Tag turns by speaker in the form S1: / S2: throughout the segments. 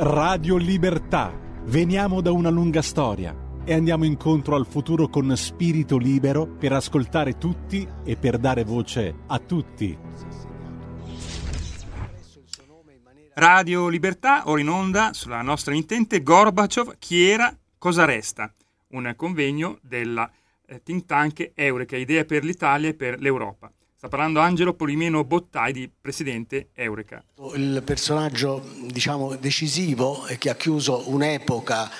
S1: Radio Libertà. Veniamo da una lunga storia e andiamo incontro al futuro con spirito libero per ascoltare tutti e per dare voce a tutti.
S2: Radio Libertà, ora in onda sulla nostra emittente Gorbaciov, chi era, cosa resta? Un convegno della eh, think tank Eureka, Idea per l'Italia e per l'Europa. Sta parlando Angelo Polimeno Bottai di presidente Eureka.
S3: Il personaggio diciamo, decisivo che ha chiuso un'epoca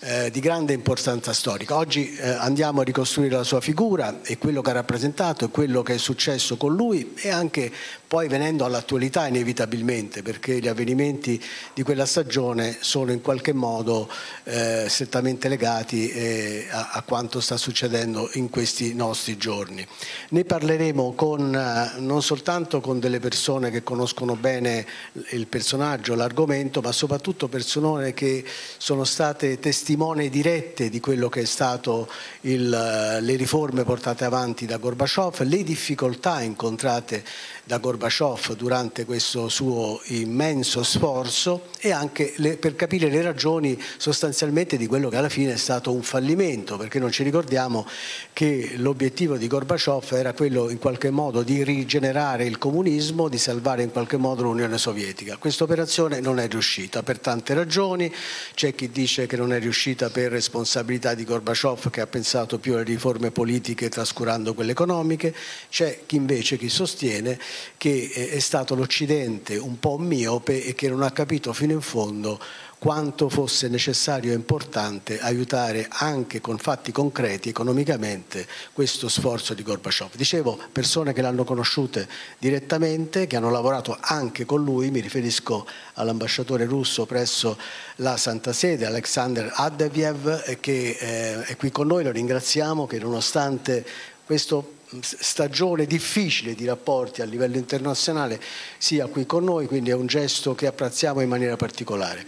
S3: eh, di grande importanza storica. Oggi eh, andiamo a ricostruire la sua figura e quello che ha rappresentato e quello che è successo con lui e anche poi venendo all'attualità inevitabilmente perché gli avvenimenti di quella stagione sono in qualche modo eh, strettamente legati eh, a, a, quanto sta succedendo in questi nostri giorni. Ne parleremo con, eh, non soltanto con delle persone che conoscono bene il personaggio, l'argomento, ma soprattutto persone che sono state testimoni dirette di quello che è stato il, le riforme portate avanti da Gorbaciov, le difficoltà incontrate da Gorbaciov durante questo suo immenso sforzo e anche le, per capire le ragioni sostanzialmente di quello che alla fine è stato un fallimento, perché non ci ricordiamo che l'obiettivo di Gorbaciov era quello in qualche modo di rigenerare il comunismo, di salvare in qualche modo l'Unione Sovietica. Questa operazione non è riuscita per tante ragioni, c'è chi dice che non è riuscita per responsabilità di Gorbaciov che ha pensato più alle riforme politiche trascurando quelle economiche, c'è chi invece chi sostiene che è stato l'Occidente un po' miope e che non ha capito fino in fondo quanto fosse necessario e importante aiutare anche con fatti concreti economicamente questo sforzo di Gorbaciov. Dicevo, persone che l'hanno conosciute direttamente, che hanno lavorato anche con lui, mi riferisco all'ambasciatore russo presso la Santa Sede, Alexander Adeviev, che eh, è qui con noi, lo ringraziamo, che nonostante questo stagione difficile di rapporti a livello internazionale sia qui con noi, quindi è un gesto che apprezziamo in maniera particolare.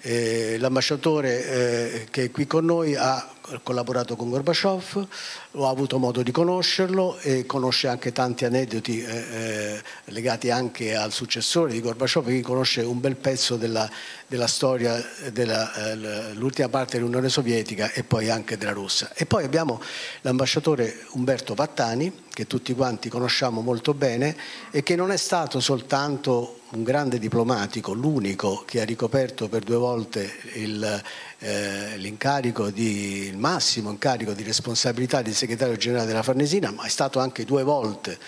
S3: Eh, l'ambasciatore eh, che è qui con noi ha collaborato con Gorbaciov, ho avuto modo di conoscerlo e conosce anche tanti aneddoti eh, eh, legati anche al successore di Gorbaciov, che conosce un bel pezzo della, della storia dell'ultima eh, parte dell'Unione Sovietica e poi anche della Russia. E poi abbiamo l'ambasciatore Umberto Pattani, che tutti quanti conosciamo molto bene e che non è stato soltanto un grande diplomatico, l'unico che ha ricoperto per due volte il, eh, l'incarico di, il massimo incarico di responsabilità di segretario generale della Farnesina, ma è stato anche due volte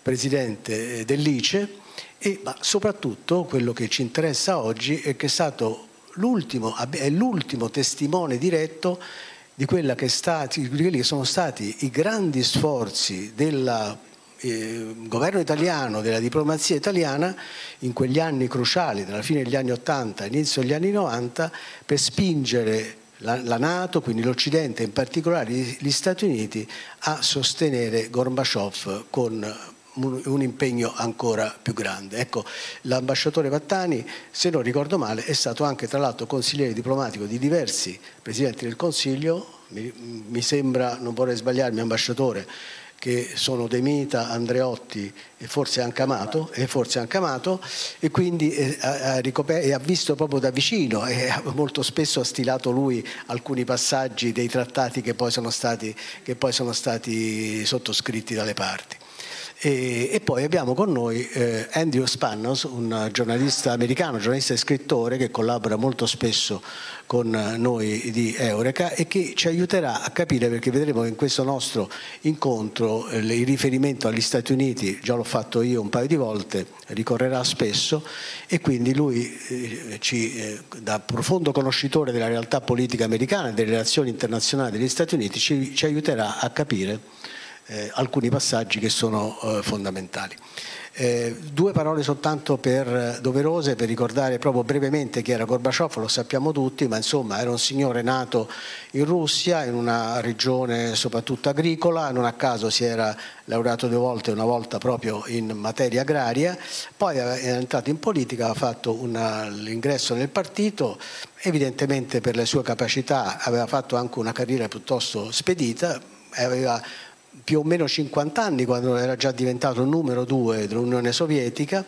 S3: presidente eh, dell'ICE. E ma soprattutto quello che ci interessa oggi è che è stato l'ultimo, è l'ultimo testimone diretto di, stati, di quelli che sono stati i grandi sforzi del eh, governo italiano, della diplomazia italiana in quegli anni cruciali, dalla fine degli anni 80 all'inizio degli anni 90, per spingere la, la Nato, quindi l'Occidente, in particolare gli Stati Uniti, a sostenere Gorbaciov con un, impegno ancora più grande. Ecco, l'ambasciatore Vattani, se non ricordo male, è stato anche tra l'altro consigliere diplomatico di diversi presidenti del Consiglio, mi, mi sembra, non vorrei sbagliarmi, ambasciatore, che sono De Mita, Andreotti e forse anche Amato, e, forse anche Amato, e quindi eh, ha, ha, visto proprio da vicino e molto spesso ha stilato lui alcuni passaggi dei trattati che poi sono stati, poi sono stati sottoscritti dalle parti. E, e, poi abbiamo con noi eh, Andrew Spanos, un giornalista americano, giornalista e scrittore che collabora molto spesso con noi di Eureka e che ci aiuterà a capire, perché vedremo in questo nostro incontro eh, il riferimento agli Stati Uniti, già l'ho fatto io un paio di volte, ricorrerà spesso e quindi lui, eh, ci, eh, da profondo conoscitore della realtà politica americana e delle relazioni internazionali degli Stati Uniti, ci, ci aiuterà a capire eh, alcuni passaggi che sono eh, fondamentali. Eh, due parole soltanto per, eh, doverose per ricordare proprio brevemente chi era Gorbaciov, lo sappiamo tutti, ma insomma era un signore nato in Russia, in una regione soprattutto agricola, non a caso si era laureato due volte, una volta proprio in materia agraria, poi è entrato in politica, ha fatto una, l'ingresso nel partito, evidentemente per le sue capacità aveva fatto anche una carriera piuttosto spedita, aveva più o meno 50 anni quando era già diventato numero due dell'Unione Sovietica,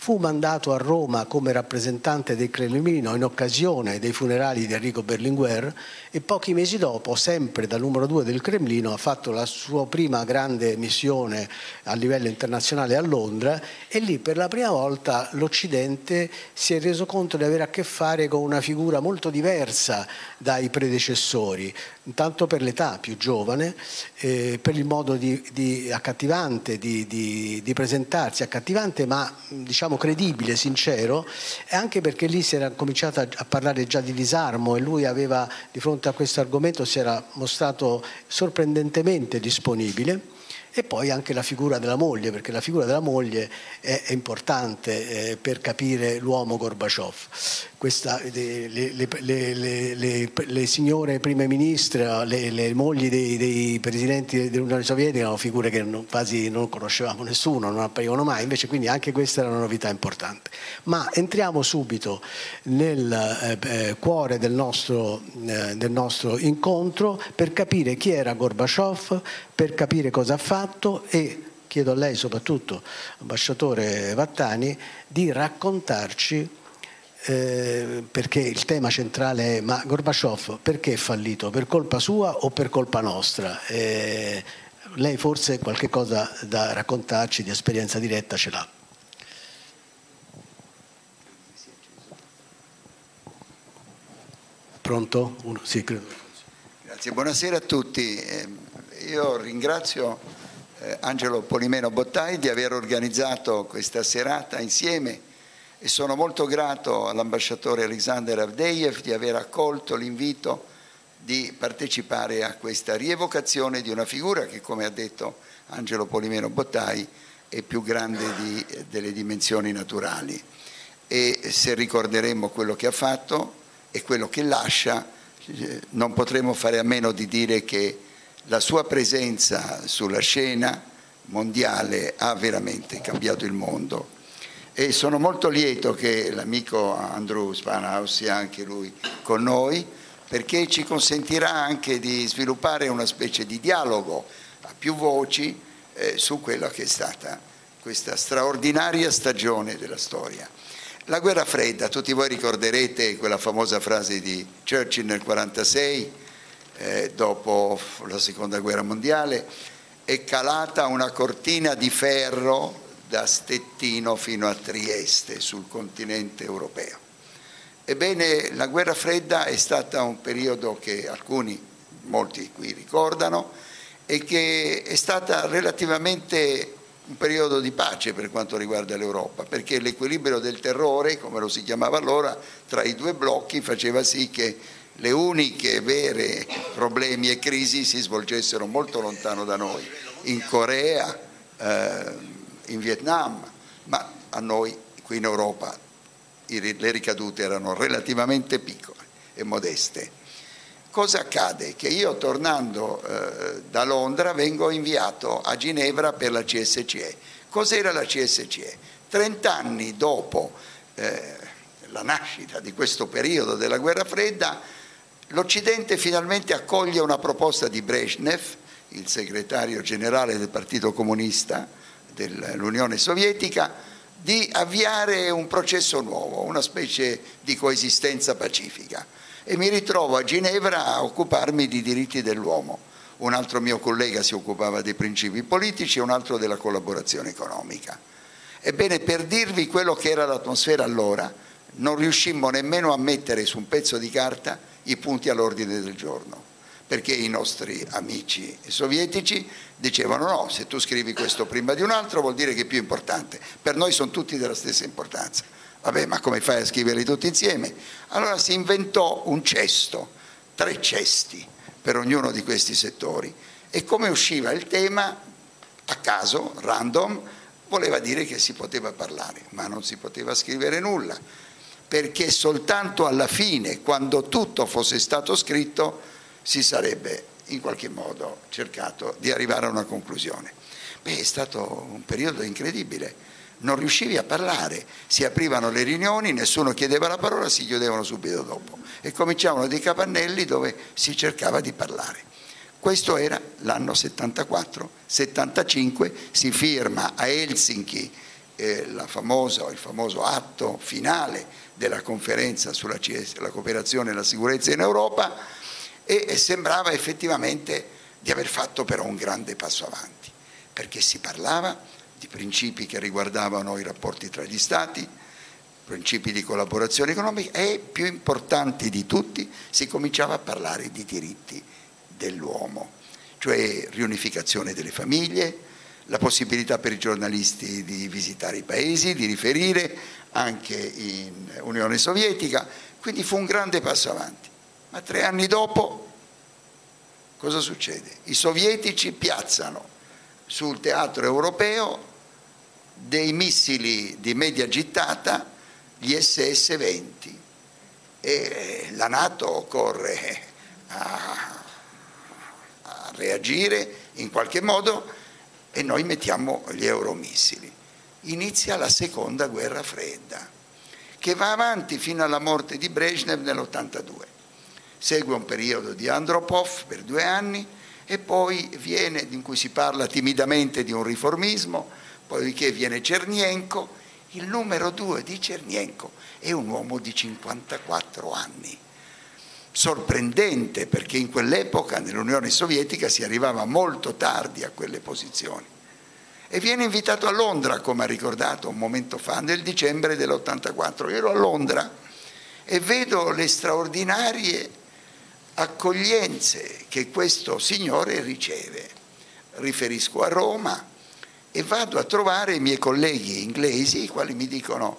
S3: fu mandato a Roma come rappresentante del Cremlino in occasione dei funerali di Enrico Berlinguer e pochi mesi dopo, sempre dal numero due del Cremlino, ha fatto la sua prima grande missione a livello internazionale a Londra e lì per la prima volta l'Occidente si è reso conto di avere a che fare con una figura molto diversa dai predecessori, intanto per l'età più giovane, eh, per il modo di, di accattivante di, di, di, presentarsi, accattivante ma diciamo credibile, sincero, e anche perché lì si era cominciato a parlare già di disarmo e lui aveva di fronte a questo argomento si era mostrato sorprendentemente disponibile e poi anche la figura della moglie, perché la figura della moglie è, è importante eh, per capire l'uomo Gorbaciov. Questa, le, le, le, le, signore prime ministre, le, mogli dei, dei, presidenti dell'Unione Sovietica erano figure che non, quasi non conoscevamo nessuno, non apparivano mai, invece quindi anche questa era una novità importante. Ma entriamo subito nel eh, eh cuore del nostro, eh, del nostro incontro per capire chi era Gorbaciov, per capire cosa ha fatto e chiedo a lei soprattutto, ambasciatore Vattani, di raccontarci eh, perché il tema centrale è ma Gorbaciov perché è fallito? Per colpa sua o per colpa nostra? Eh, lei forse qualche cosa da raccontarci di esperienza diretta ce l'ha. Pronto? Uno? Sì, credo.
S4: Grazie, buonasera a tutti. Eh, io ringrazio eh, Angelo Polimeno Bottai di aver organizzato questa serata insieme e sono molto grato all'ambasciatore Alexander Avdeyev di aver accolto l'invito di partecipare a questa rievocazione di una figura che, come ha detto Angelo Polimeno Bottai, è più grande di, delle dimensioni naturali. E se ricorderemo quello che ha fatto e quello che lascia, eh, non potremo fare a meno di dire che la sua presenza sulla scena mondiale ha veramente cambiato il mondo e sono molto lieto che l'amico Andrew Spanhaus sia anche lui con noi perché ci consentirà anche di sviluppare una specie di dialogo a più voci eh, su quella che è stata questa straordinaria stagione della storia. La guerra fredda, tutti voi ricorderete quella famosa frase di Churchill nel 1946, eh, dopo la seconda guerra mondiale, è calata una cortina di ferro da Stettino fino a Trieste sul continente europeo. Ebbene, la guerra fredda è stata un periodo che alcuni, molti qui ricordano, e che è stata relativamente un periodo di pace per quanto riguarda l'Europa, perché l'equilibrio del terrore, come lo si chiamava allora, tra i due blocchi faceva sì che le uniche vere problemi e crisi si svolgessero molto lontano da noi, in Corea, eh, in Vietnam, ma a noi qui in Europa le ricadute erano relativamente piccole e modeste. Cosa accade? Che io tornando eh, da Londra vengo inviato a Ginevra per la CSCE. Cos'era la CSCE? Trent'anni dopo eh, la nascita di questo periodo della guerra fredda, l'Occidente finalmente accoglie una proposta di Brezhnev, il segretario generale del Partito Comunista, dell'Unione Sovietica di avviare un processo nuovo, una specie di coesistenza pacifica e mi ritrovo a Ginevra a occuparmi di diritti dell'uomo. Un altro mio collega si occupava dei principi politici e un altro della collaborazione economica. Ebbene, per dirvi quello che era l'atmosfera allora, non riuscimmo nemmeno a mettere su un pezzo di carta i punti all'ordine del giorno perché i nostri amici sovietici dicevano no, se tu scrivi questo prima di un altro vuol dire che è più importante, per noi sono tutti della stessa importanza. Vabbè, ma come fai a scriverli tutti insieme? Allora si inventò un cesto, tre cesti per ognuno di questi settori e come usciva il tema, a caso, random, voleva dire che si poteva parlare, ma non si poteva scrivere nulla, perché soltanto alla fine, quando tutto fosse stato scritto, si sarebbe in qualche modo cercato di arrivare a una conclusione. Beh, è stato un periodo incredibile, non riuscivi a parlare, si aprivano le riunioni, nessuno chiedeva la parola, si chiudevano subito dopo e cominciavano dei capannelli dove si cercava di parlare. Questo era l'anno 74, 75 si firma a Helsinki eh, il famoso atto finale della conferenza sulla CS, la cooperazione e la sicurezza in Europa e, sembrava effettivamente di aver fatto però un grande passo avanti, perché si parlava di principi che riguardavano i rapporti tra gli Stati, principi di collaborazione economica e più importanti di tutti si cominciava a parlare di diritti dell'uomo, cioè riunificazione delle famiglie, la possibilità per i giornalisti di visitare i paesi, di riferire anche in Unione Sovietica, quindi fu un grande passo avanti. Ma tre anni dopo cosa succede? I sovietici piazzano sul teatro europeo dei missili di media gittata, gli SS-20, e la Nato corre a, a reagire in qualche modo e noi mettiamo gli euromissili. Inizia la seconda guerra fredda, che va avanti fino alla morte di Brezhnev nell'82. Segue un periodo di Andropov per due anni e poi viene, in cui si parla timidamente di un riformismo, poiché viene Cernienko, il numero due di Cernienko è un uomo di 54 anni. Sorprendente perché in quell'epoca nell'Unione Sovietica si arrivava molto tardi a quelle posizioni. E viene invitato a Londra, come ha ricordato un momento fa, nel dicembre dell'84. Io ero a Londra e vedo le straordinarie accoglienze che questo signore riceve. Riferisco a Roma, e vado a trovare i miei colleghi inglesi i quali mi dicono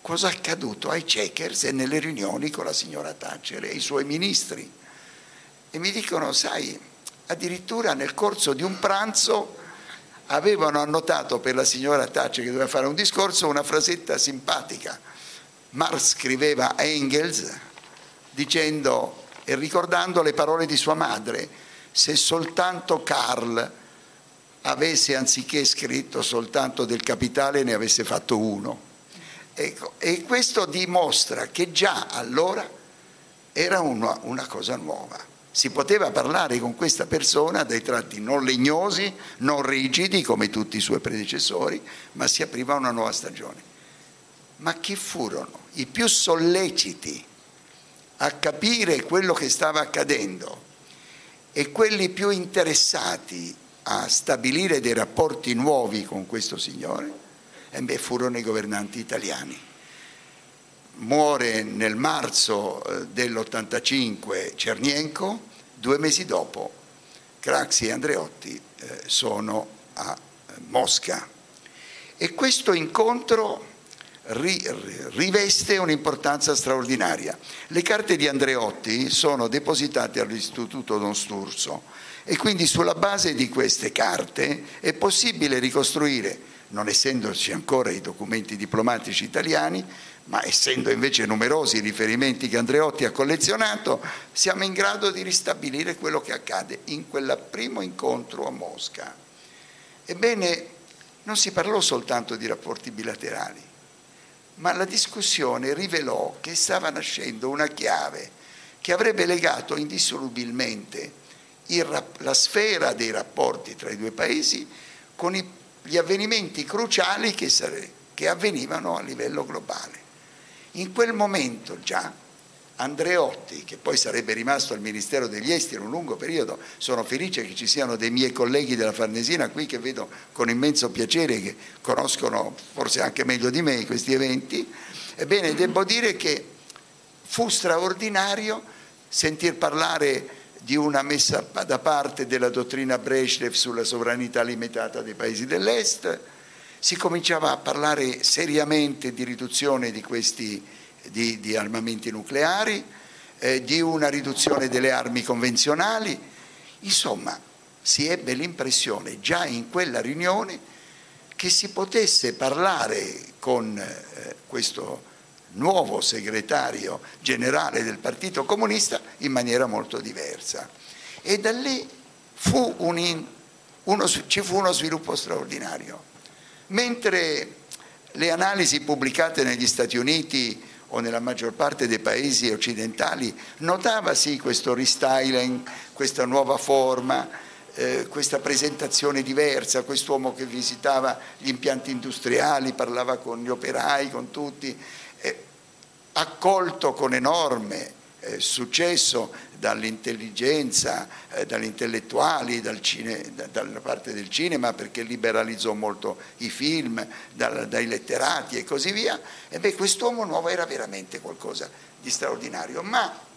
S4: cosa è accaduto ai Checkers e nelle riunioni con la signora Thatcher e i suoi ministri. E mi dicono, sai, addirittura nel corso di un pranzo avevano annotato per la signora Thatcher che doveva fare un discorso una frasetta simpatica. Marx scriveva a Engels dicendo e ricordando le parole di sua madre, se soltanto Karl avesse anziché scritto soltanto del capitale ne avesse fatto uno. Ecco, e questo dimostra che già allora era una, una cosa nuova. Si poteva parlare con questa persona dai tratti non legnosi, non rigidi come tutti i suoi predecessori, ma si apriva una nuova stagione. Ma chi furono i più solleciti a capire quello che stava accadendo e quelli più interessati a stabilire dei rapporti nuovi con questo signore, e beh, furono i governanti italiani. Muore nel marzo eh, dell'85 Cernienko, due mesi dopo Craxi e Andreotti eh, sono a eh, Mosca. E questo incontro riveste un'importanza straordinaria. Le carte di Andreotti sono depositate all'Istituto Don Sturzo e quindi sulla base di queste carte è possibile ricostruire, non essendoci ancora i documenti diplomatici italiani, ma essendo invece numerosi i riferimenti che Andreotti ha collezionato, siamo in grado di ristabilire quello che accade in quel primo incontro a Mosca. Ebbene, non si parlò soltanto di rapporti bilaterali, ma la discussione rivelò che stava nascendo una chiave che avrebbe legato indissolubilmente il, la sfera dei rapporti tra i due paesi con i, gli avvenimenti cruciali che, che avvenivano a livello globale. In quel momento già Andreotti, che poi sarebbe rimasto al Ministero degli Esteri un lungo periodo, sono felice che ci siano dei miei colleghi della Farnesina qui che vedo con immenso piacere, che conoscono forse anche meglio di me questi eventi, ebbene devo dire che fu straordinario sentir parlare di una messa da parte della dottrina Brezhnev sulla sovranità limitata dei paesi dell'Est, si cominciava a parlare seriamente di riduzione di questi di, di armamenti nucleari, eh, di una riduzione delle armi convenzionali, insomma si ebbe l'impressione già in quella riunione che si potesse parlare con eh, questo nuovo segretario generale del Partito Comunista in maniera molto diversa. E da lì fu un, uno, ci fu uno sviluppo straordinario. Mentre le analisi pubblicate negli Stati Uniti o nella maggior parte dei paesi occidentali notava questo restyling, questa nuova forma, eh, questa presentazione diversa, quest'uomo che visitava gli impianti industriali, parlava con gli operai, con tutti, eh, accolto con enorme eh, successo dall'intelligenza, eh, dagli intellettuali, dal cine, da, dalla parte del cinema perché liberalizzò molto i film, dal, dai letterati e così via, e beh quest'uomo nuovo era veramente qualcosa di straordinario, ma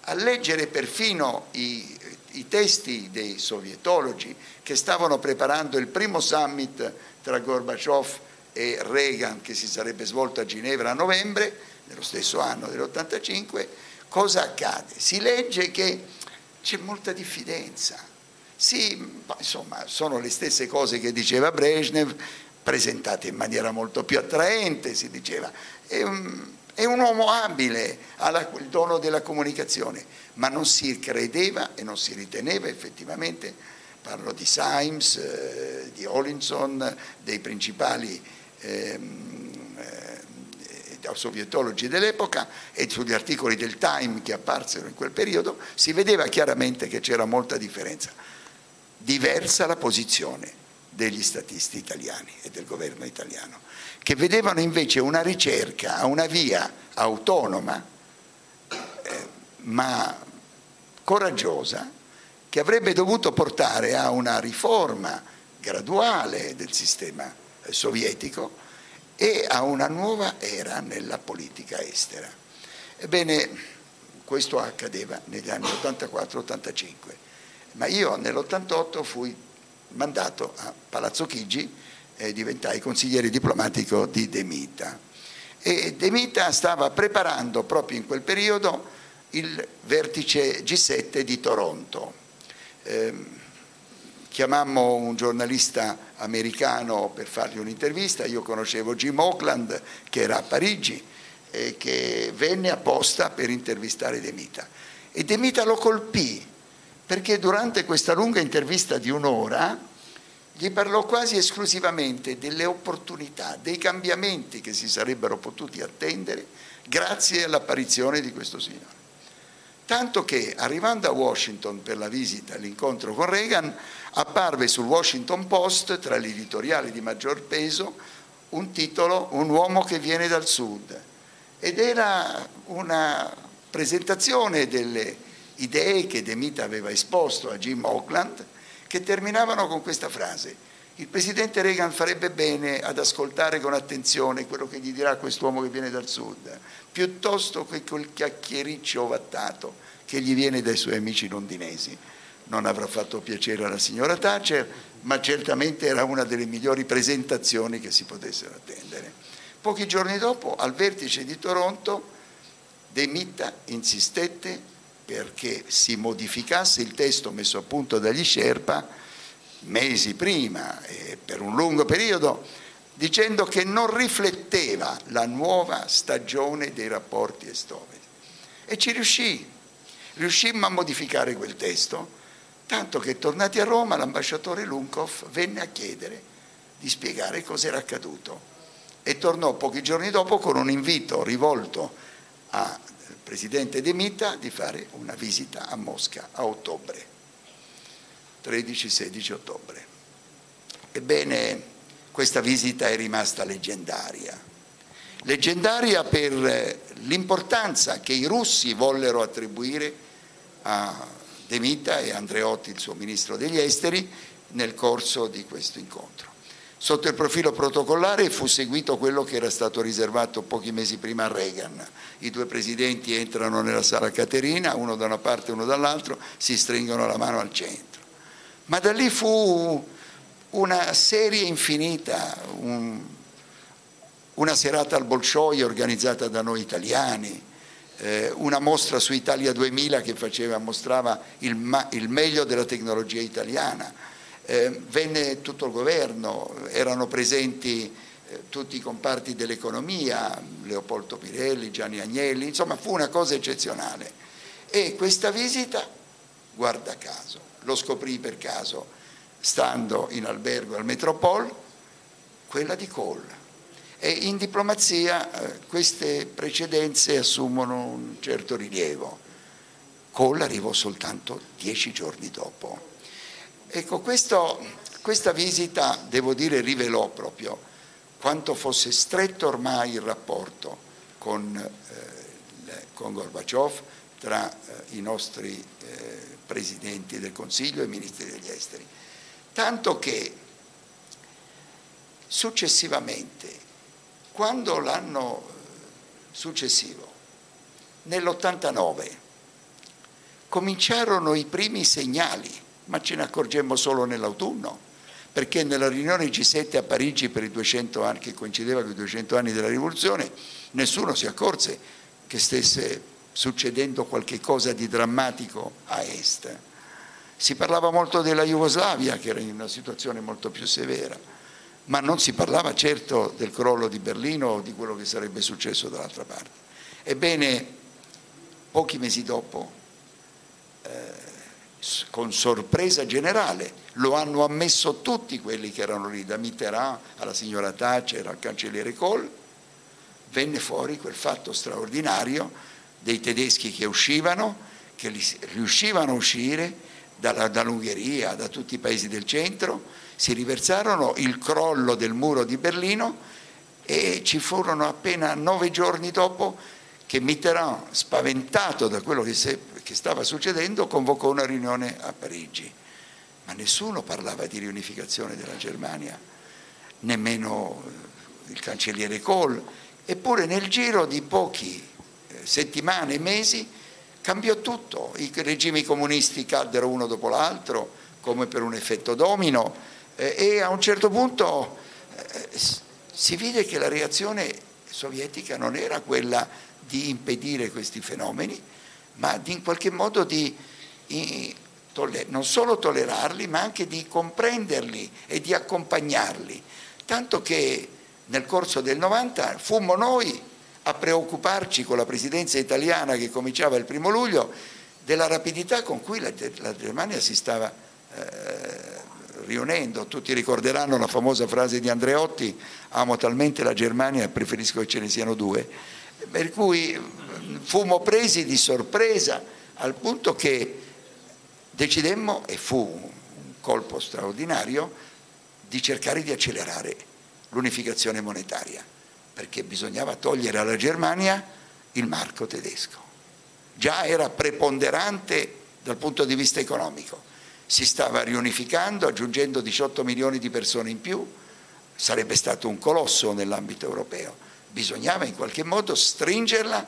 S4: a leggere perfino i, i testi dei sovietologi che stavano preparando il primo summit tra Gorbaciov e Reagan che si sarebbe svolto a Ginevra a novembre dello stesso anno dell'85, cosa accade? Si legge che c'è molta diffidenza. Sì, insomma, sono le stesse cose che diceva Brezhnev, presentate in maniera molto più attraente, si diceva. È un, è un uomo abile, ha il dono della comunicazione, ma non si credeva e non si riteneva effettivamente, parlo di Symes, eh, di Ollinson, dei principali ehm, eh, sovietologi dell'epoca e sugli articoli del Time che apparsero in quel periodo, si vedeva chiaramente che c'era molta differenza. Diversa la posizione degli statisti italiani e del governo italiano, che vedevano invece una ricerca una via autonoma ma coraggiosa che avrebbe dovuto portare a una riforma graduale del sistema eh, sovietico e a una nuova era nella politica estera. Ebbene, questo accadeva negli anni 84-85, ma io nell'88 fui mandato a Palazzo Chigi e diventai consigliere diplomatico di De Mita. E De Mita stava preparando proprio in quel periodo il vertice G7 di Toronto. Eh, chiamammo un giornalista americano per fargli un'intervista, io conoscevo Jim Oakland che era a Parigi e che venne apposta per intervistare De Mita. E De Mita lo colpì perché durante questa lunga intervista di un'ora gli parlò quasi esclusivamente delle opportunità, dei cambiamenti che si sarebbero potuti attendere grazie all'apparizione di questo signore. Tanto che arrivando a Washington per la visita, l'incontro con Reagan, apparve sul Washington Post, tra gli editoriali di maggior peso, un titolo Un uomo che viene dal sud. Ed era una presentazione delle idee che De Mita aveva esposto a Jim Oakland, che terminavano con questa frase. Il presidente Reagan farebbe bene ad ascoltare con attenzione quello che gli dirà quest'uomo che viene dal sud, piuttosto che quel chiacchiericcio ovattato che gli viene dai suoi amici londinesi. Non avrà fatto piacere alla signora Thatcher, ma certamente era una delle migliori presentazioni che si potessero attendere. Pochi giorni dopo, al vertice di Toronto, De Mitta insistette perché si modificasse il testo messo a punto dagli Sherpa mesi prima e per un lungo periodo, dicendo che non rifletteva la nuova stagione dei rapporti estovedi. E ci riuscì, riuscimmo a modificare quel testo, tanto che tornati a Roma l'ambasciatore Lunkov venne a chiedere di spiegare cosa era accaduto e tornò pochi giorni dopo con un invito rivolto al presidente De Mita di fare una visita a Mosca a ottobre, 13-16 ottobre. Ebbene, questa visita è rimasta leggendaria. Leggendaria per l'importanza che i russi vollero attribuire a De Mita e Andreotti, il suo ministro degli esteri, nel corso di questo incontro. Sotto il profilo protocollare fu seguito quello che era stato riservato pochi mesi prima a Reagan. I due presidenti entrano nella sala Caterina, uno da una parte e uno dall'altro, si stringono la mano al centro. Ma da lì fu una serie infinita, un, una serata al Bolshoi organizzata da noi italiani, una mostra su Italia 2000 che faceva, mostrava il, ma, il meglio della tecnologia italiana, eh, venne tutto il governo, erano presenti eh, tutti i comparti dell'economia, Leopoldo Pirelli, Gianni Agnelli, insomma fu una cosa eccezionale. E questa visita, guarda caso, lo scoprì per caso stando in albergo al Metropol, quella di Kohl. E in diplomazia eh, queste precedenze assumono un certo rilievo. Kohl arrivò soltanto dieci giorni dopo. Ecco, questo, questa visita, devo dire, rivelò proprio quanto fosse stretto ormai il rapporto con, eh, con Gorbaciov tra eh, i nostri eh, presidenti del Consiglio e ministri degli esteri. Tanto che successivamente, quando l'anno successivo, nell'89, cominciarono i primi segnali, ma ce ne accorgemmo solo nell'autunno, perché nella riunione G7 a Parigi per i 200 anni, che coincideva con i 200 anni della rivoluzione, nessuno si accorse che stesse succedendo qualche cosa di drammatico a est. Si parlava molto della Jugoslavia, che era in una situazione molto più severa, ma non si parlava certo del crollo di Berlino o di quello che sarebbe successo dall'altra parte. Ebbene, pochi mesi dopo, eh, con sorpresa generale, lo hanno ammesso tutti quelli che erano lì, da Mitterrand alla signora Thatcher al cancelliere Kohl, venne fuori quel fatto straordinario dei tedeschi che uscivano, che riuscivano a uscire dalla, dall'Ungheria, da tutti i paesi del centro, si riversarono il crollo del muro di Berlino e ci furono appena nove giorni dopo che Mitterrand, spaventato da quello che, se, che stava succedendo, convocò una riunione a Parigi. Ma nessuno parlava di riunificazione della Germania, nemmeno eh, il cancelliere Kohl. Eppure nel giro di poche eh, settimane mesi cambiò tutto. I regimi comunisti caddero uno dopo l'altro, come per un effetto domino, e a un certo punto si vide che la reazione sovietica non era quella di impedire questi fenomeni, ma di, in qualche modo di non solo tollerarli, ma anche di comprenderli e di accompagnarli. Tanto che nel corso del 90 fummo noi a preoccuparci con la presidenza italiana che cominciava il primo luglio della rapidità con cui la, la Germania si stava eh, riunendo. Tutti ricorderanno la famosa frase di Andreotti, amo talmente la Germania preferisco che ce ne siano due per cui fummo presi di sorpresa al punto che decidemmo, e fu un colpo straordinario, di cercare di accelerare l'unificazione monetaria, perché bisognava togliere alla Germania il marco tedesco. Già era preponderante dal punto di vista economico, si stava riunificando, aggiungendo 18 milioni di persone in più, sarebbe stato un colosso nell'ambito europeo bisognava in qualche modo stringerla,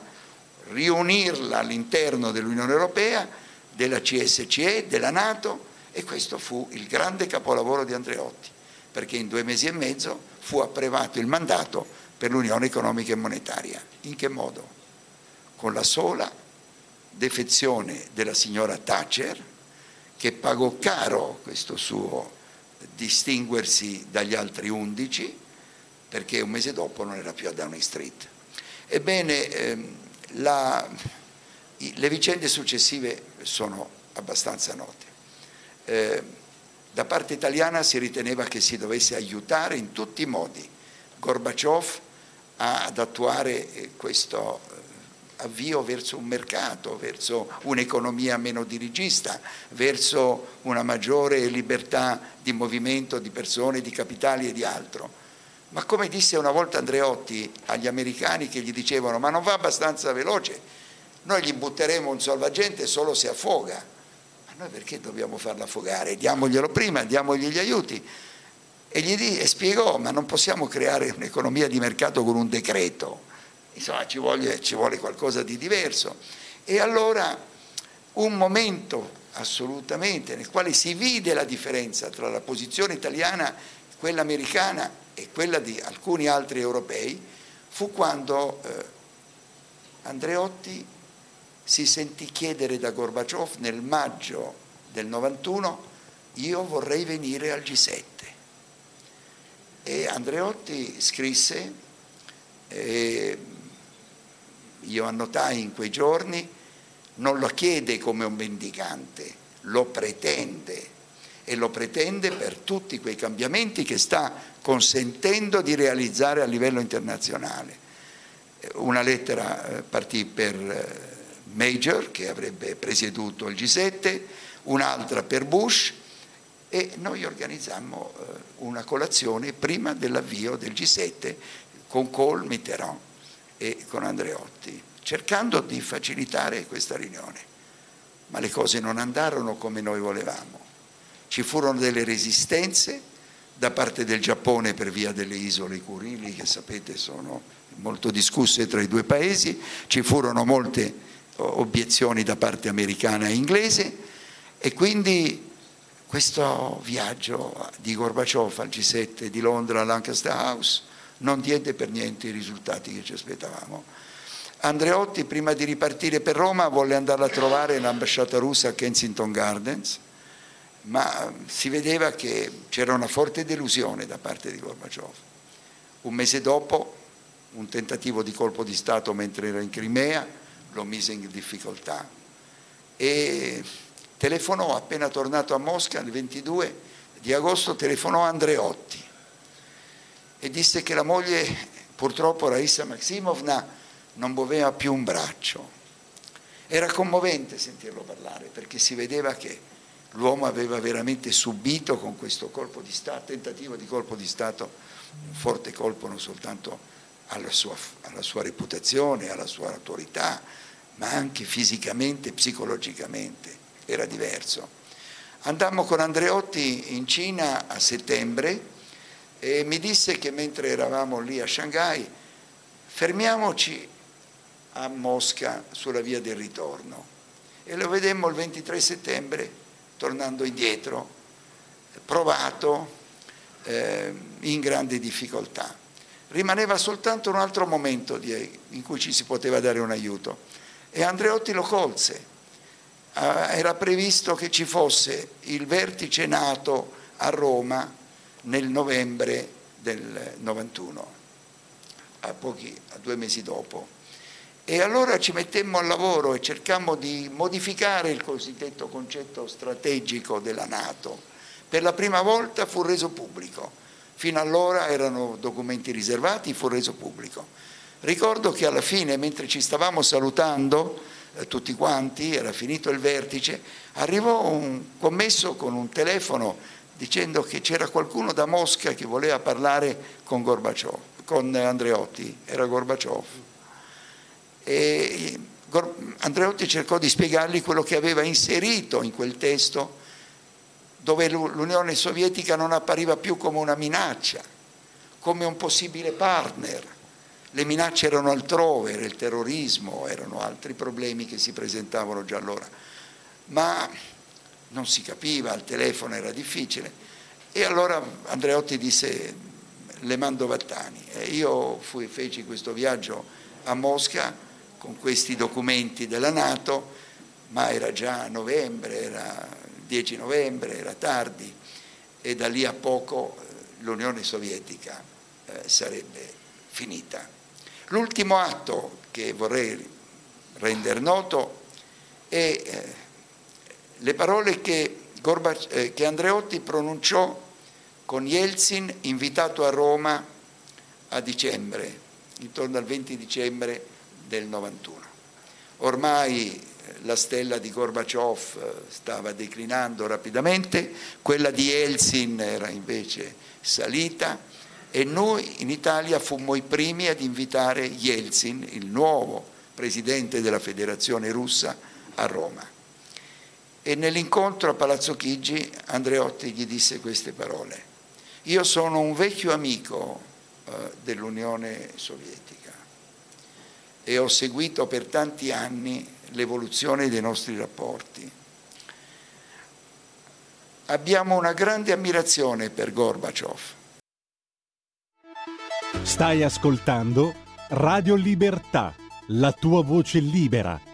S4: riunirla all'interno dell'Unione Europea, della CSCE, della Nato e questo fu il grande capolavoro di Andreotti, perché in due mesi e mezzo fu approvato il mandato per l'Unione Economica e Monetaria. In che modo? Con la sola defezione della signora Thatcher, che pagò caro questo suo distinguersi dagli altri undici, perché un mese dopo non era più a Downing Street. Ebbene, ehm, la, le vicende successive sono abbastanza note. Eh, da parte italiana si riteneva che si dovesse aiutare in tutti i modi Gorbaciov ad attuare eh, questo avvio verso un mercato, verso un'economia meno dirigista, verso una maggiore libertà di movimento di persone, di capitali e di altro. Ma come disse una volta Andreotti agli americani che gli dicevano ma non va abbastanza veloce, noi gli butteremo un salvagente solo se affoga. Ma noi perché dobbiamo farlo affogare? Diamoglielo prima, diamogli gli aiuti. E gli di, e spiegò, ma non possiamo creare un'economia di mercato con un decreto, insomma ci vuole, ci vuole qualcosa di diverso. E allora un momento assolutamente nel quale si vide la differenza tra la posizione italiana quella americana e quella di alcuni altri europei fu quando eh, Andreotti si sentì chiedere da Gorbaciov nel maggio del 91 io vorrei venire al G7 e Andreotti scrisse eh, io annotai in quei giorni non lo chiede come un mendicante lo pretende e lo pretende per tutti quei cambiamenti che sta consentendo di realizzare a livello internazionale. Una lettera eh, partì per eh, Major, che avrebbe presieduto il G7, un'altra per Bush e noi organizzammo eh, una colazione prima dell'avvio del G7 con Kohl, Mitterrand e con Andreotti, cercando di facilitare questa riunione. Ma le cose non andarono come noi volevamo. Ci furono delle resistenze da parte del Giappone per via delle isole Kurili, che sapete sono molto discusse tra i due paesi, ci furono molte obiezioni da parte americana e inglese e quindi questo viaggio di Gorbaciov al G7 di Londra a Lancaster House non diede per niente i risultati che ci aspettavamo. Andreotti, prima di ripartire per Roma, volle andare a trovare l'ambasciata russa a Kensington Gardens, ma si vedeva che c'era una forte delusione da parte di Gorbaciov. Un mese dopo, un tentativo di colpo di Stato mentre era in Crimea lo mise in difficoltà e telefonò, appena tornato a Mosca, il 22 di agosto, telefonò Andreotti e disse che la moglie, purtroppo Raissa Maximovna, non muoveva più un braccio. Era commovente sentirlo parlare perché si vedeva che l'uomo aveva veramente subito con questo colpo di Stato, tentativo di colpo di Stato, un forte colpo non soltanto alla sua, alla sua reputazione, alla sua autorità, ma anche fisicamente, psicologicamente, era diverso. Andammo con Andreotti in Cina a settembre e mi disse che mentre eravamo lì a Shanghai fermiamoci a Mosca sulla via del ritorno e lo vedemmo il 23 settembre tornando indietro, provato, eh, in grande difficoltà. Rimaneva soltanto un altro momento di, in cui ci si poteva dare un aiuto e Andreotti lo colse. Ah, era previsto che ci fosse il vertice nato a Roma nel novembre del 91, a, pochi, a due mesi dopo. E allora ci mettemmo al lavoro e cercammo di modificare il cosiddetto concetto strategico della Nato. Per la prima volta fu reso pubblico, fino allora erano documenti riservati, fu reso pubblico. Ricordo che alla fine, mentre ci stavamo salutando, eh, tutti quanti, era finito il vertice, arrivò un commesso con un telefono dicendo che c'era qualcuno da Mosca che voleva parlare con con Andreotti, era Gorbaciov. E Andreotti cercò di spiegargli quello che aveva inserito in quel testo dove l'Unione Sovietica non appariva più come una minaccia, come un possibile partner. Le minacce erano altrove, era il terrorismo, erano altri problemi che si presentavano già allora. Ma non si capiva, al telefono era difficile. E allora Andreotti disse le mando Vattani e io fui, feci questo viaggio a Mosca con questi documenti della Nato, ma era già novembre, era il 10 novembre, era tardi e da lì a poco eh, l'Unione Sovietica eh, sarebbe finita. L'ultimo atto che vorrei rendere noto è eh, le parole che, eh, che Andreotti pronunciò con Yeltsin invitato a Roma a dicembre, intorno al 20 dicembre del 91. Ormai eh, la stella di Gorbaciov eh, stava declinando rapidamente, quella di Yeltsin era invece salita e noi in Italia fummo i primi ad invitare Yeltsin, il nuovo presidente della federazione russa, a Roma. E nell'incontro a Palazzo Chigi Andreotti gli disse queste parole. Io sono un vecchio amico eh, dell'Unione Sovietica e ho seguito per tanti anni l'evoluzione dei nostri rapporti. Abbiamo una grande ammirazione per Gorbaciov.
S1: Stai ascoltando Radio Libertà, la tua voce libera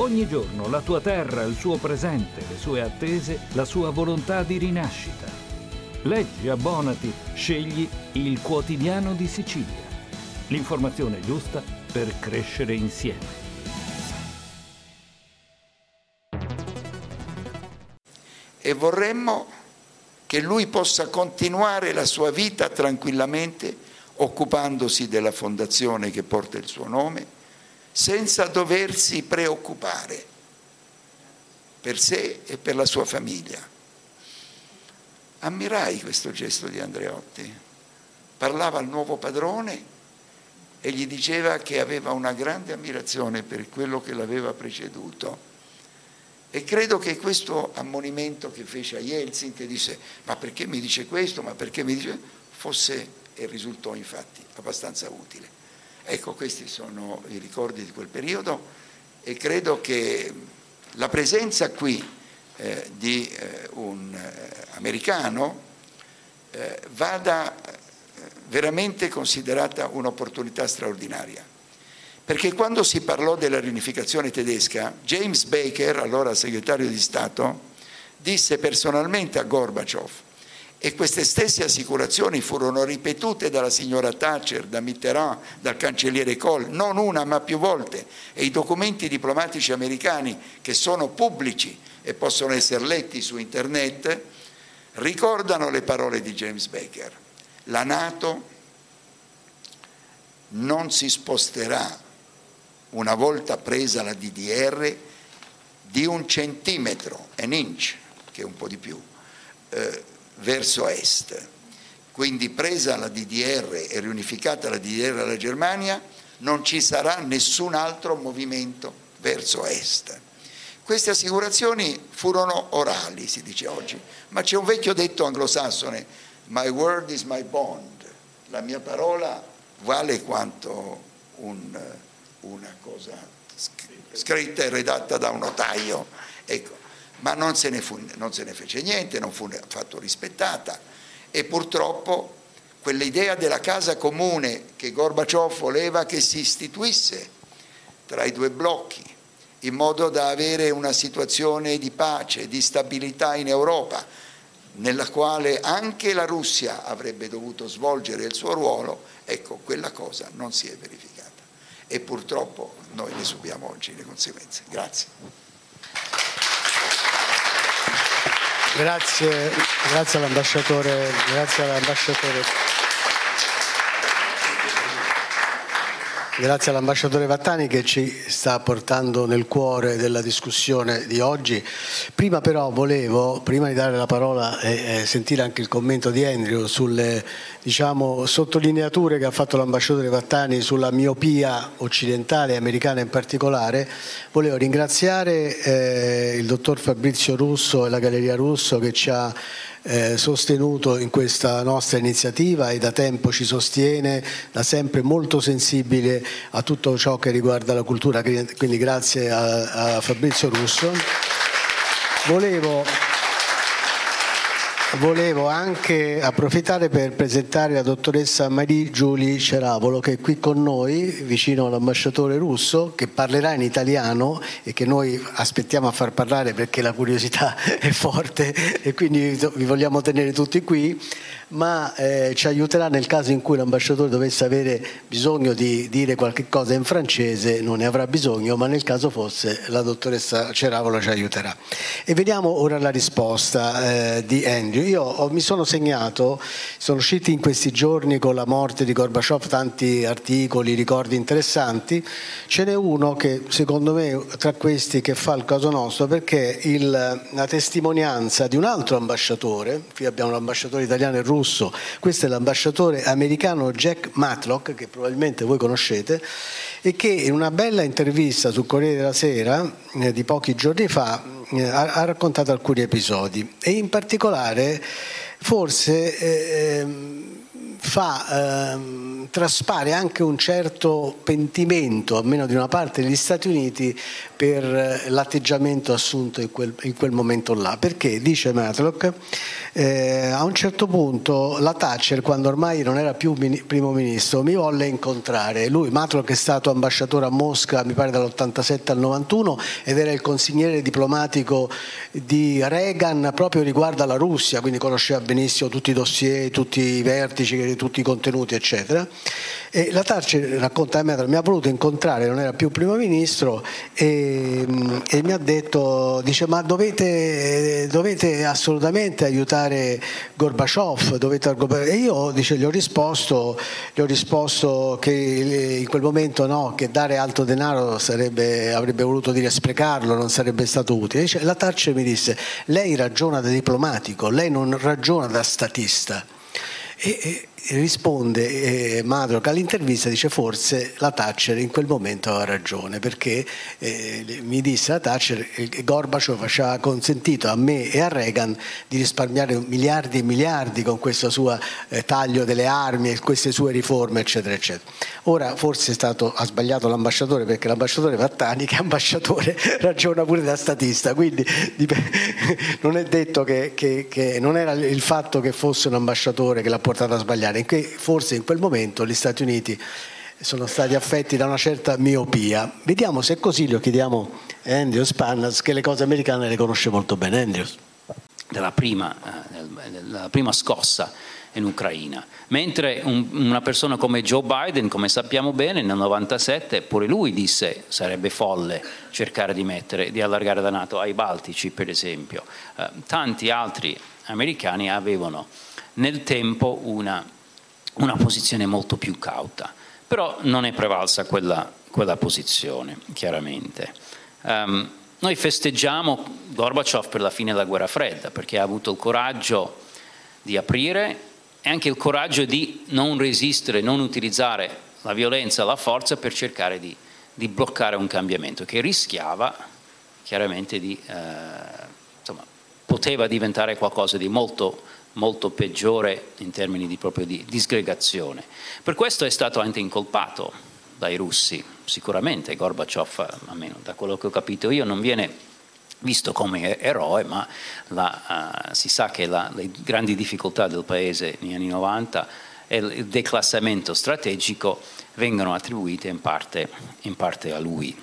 S5: Ogni giorno la tua terra, il suo presente, le sue attese, la sua volontà di rinascita. Leggi, abbonati, scegli il quotidiano di Sicilia. l'informazione giusta per crescere insieme.
S4: E vorremmo che lui possa continuare la sua vita tranquillamente occupandosi della fondazione che porta il suo nome, senza doversi preoccupare per sé e per la sua famiglia. Ammirai questo gesto di Andreotti. Parlava al nuovo padrone e gli diceva che aveva una grande ammirazione per quello che l'aveva preceduto. E credo che questo ammonimento che fece a Yeltsin, che disse ma perché mi dice questo, ma perché mi dice, fosse e risultò infatti abbastanza utile. Ecco, questi sono i ricordi di quel periodo e credo che la presenza qui eh, di eh, un eh, americano eh, vada eh, veramente considerata un'opportunità straordinaria. Perché quando si parlò della riunificazione tedesca, James Baker, allora segretario di Stato, disse personalmente a Gorbaciov, e queste stesse assicurazioni furono ripetute dalla signora Thatcher, da Mitterrand, dal cancelliere Kohl, non una ma più volte, e i documenti diplomatici americani che sono pubblici e possono essere letti su internet, ricordano le parole di James Baker. La Nato non si sposterà una volta presa la DDR di un centimetro, an inch, che è un po' di più, eh, verso est. Quindi presa la DDR e riunificata la DDR alla Germania, non ci sarà nessun altro movimento verso est. Queste assicurazioni furono orali, si dice oggi, ma c'è un vecchio detto anglosassone, my word is my bond, la mia parola vale quanto un, una cosa scritta e redatta da un notaio. Ecco, ma non se, fu, non se ne fece niente, non fu affatto rispettata e purtroppo quell'idea della casa comune che Gorbaciov voleva che si istituisse tra i due blocchi in modo da avere una situazione di pace, di stabilità in Europa, nella quale anche la Russia avrebbe dovuto svolgere il suo ruolo, ecco, quella cosa non si è verificata e purtroppo noi ne subiamo oggi le conseguenze. Grazie.
S3: Grazie, grazie all'ambasciatore, grazie all'ambasciatore. Grazie all'ambasciatore Vattani che ci sta portando nel cuore della discussione di oggi. Prima però volevo, prima di dare la parola e, sentire anche il commento di Andrew sulle diciamo, sottolineature che ha fatto l'ambasciatore Vattani sulla miopia occidentale e americana in particolare, volevo ringraziare eh, il dottor Fabrizio Russo e la Galleria Russo che ci ha eh, sostenuto in questa nostra iniziativa e da tempo ci sostiene, da sempre molto sensibile a tutto ciò che riguarda la cultura, quindi grazie a, a Fabrizio Russo. Volevo Volevo anche approfittare per presentare la dottoressa Marie Giulie Ceravolo che è qui con noi, vicino all'ambasciatore russo, che parlerà in italiano e che noi aspettiamo a far parlare perché la curiosità è forte e quindi vi vogliamo tenere tutti qui ma eh, ci aiuterà nel caso in cui l'ambasciatore dovesse avere bisogno di dire qualche cosa in francese, non ne avrà bisogno, ma nel caso fosse la dottoressa Ceravolo ci aiuterà. E vediamo ora la risposta eh, di Andrew. Io ho, mi sono segnato, sono usciti in questi giorni con la morte di Gorbaciov tanti articoli, ricordi interessanti, ce n'è uno che secondo me tra questi che fa il caso nostro perché il, la testimonianza di un altro ambasciatore, qui abbiamo l'ambasciatore italiano e russo, russo. Questo è l'ambasciatore americano Jack Matlock, che probabilmente voi conoscete, e che in una bella intervista sul Corriere della Sera eh, di pochi giorni fa eh, ha, ha, raccontato alcuni episodi e in particolare forse eh, ehm, fa ehm, traspare anche un certo pentimento, almeno di una parte degli Stati Uniti, per eh, l'atteggiamento assunto in quel, in quel momento là. Perché, dice Matlock, eh, a un certo punto la Thatcher, quando ormai non era più mini, primo ministro, mi volle incontrare. Lui, Matlock, è stato ambasciatore a Mosca, mi pare dall'87 al 91, ed era il consigliere diplomatico di Reagan proprio riguardo alla Russia, quindi conosceva benissimo tutti i dossier, tutti i vertici che leggere tutti i contenuti, eccetera. E la Thatcher racconta a me, mi ha voluto incontrare, non era più primo ministro, e, e mi ha detto, dice ma dovete, dovete assolutamente aiutare Gorbaciov, dovete, e io dice, gli, ho risposto, gli ho risposto che in quel momento no, che dare alto denaro sarebbe, avrebbe voluto dire sprecarlo, non sarebbe stato utile. Dice, la Thatcher mi disse, lei ragiona da diplomatico, lei non ragiona da statista. E, e, risponde eh, Madrock all'intervista dice forse la Thatcher in quel momento aveva ragione perché eh, mi disse la Thatcher che Gorbaciov aveva consentito a me e a Reagan di risparmiare miliardi e miliardi con questo suo eh, taglio delle armi e queste sue riforme eccetera eccetera. Ora forse stato, ha sbagliato l'ambasciatore perché l'ambasciatore Vattani che è ambasciatore ragiona pure da statista quindi non è detto che, che, che non era il fatto che fosse un ambasciatore che l'ha portato a sbagliare in che forse in quel momento gli Stati Uniti sono stati affetti da una certa miopia. Vediamo se è così, lo chiediamo a Andrews Pannas che le cose americane le conosce molto bene. Andrews.
S6: Della prima, eh, della prima scossa in Ucraina. Mentre un, una persona come Joe Biden, come sappiamo bene, nel 97 pure lui disse sarebbe folle cercare di, mettere, di allargare la Nato ai Baltici, per esempio. Eh, tanti altri americani avevano nel tempo una una posizione molto più cauta, però non è prevalsa quella, quella posizione, chiaramente. Um, noi festeggiamo Gorbaciov per la fine della guerra fredda, perché ha avuto il coraggio di aprire e anche il coraggio di non resistere, non utilizzare la violenza, la forza per cercare di, di bloccare un cambiamento che rischiava chiaramente di, eh, insomma, poteva diventare qualcosa di molto molto peggiore in termini di, proprio di disgregazione. Per questo è stato anche incolpato dai russi, sicuramente Gorbaciov, almeno da quello che ho capito io, non viene visto come eroe, ma la, uh, si sa che la, le grandi difficoltà del paese negli anni 90 e il declassamento strategico vengono attribuite in parte, in parte a lui.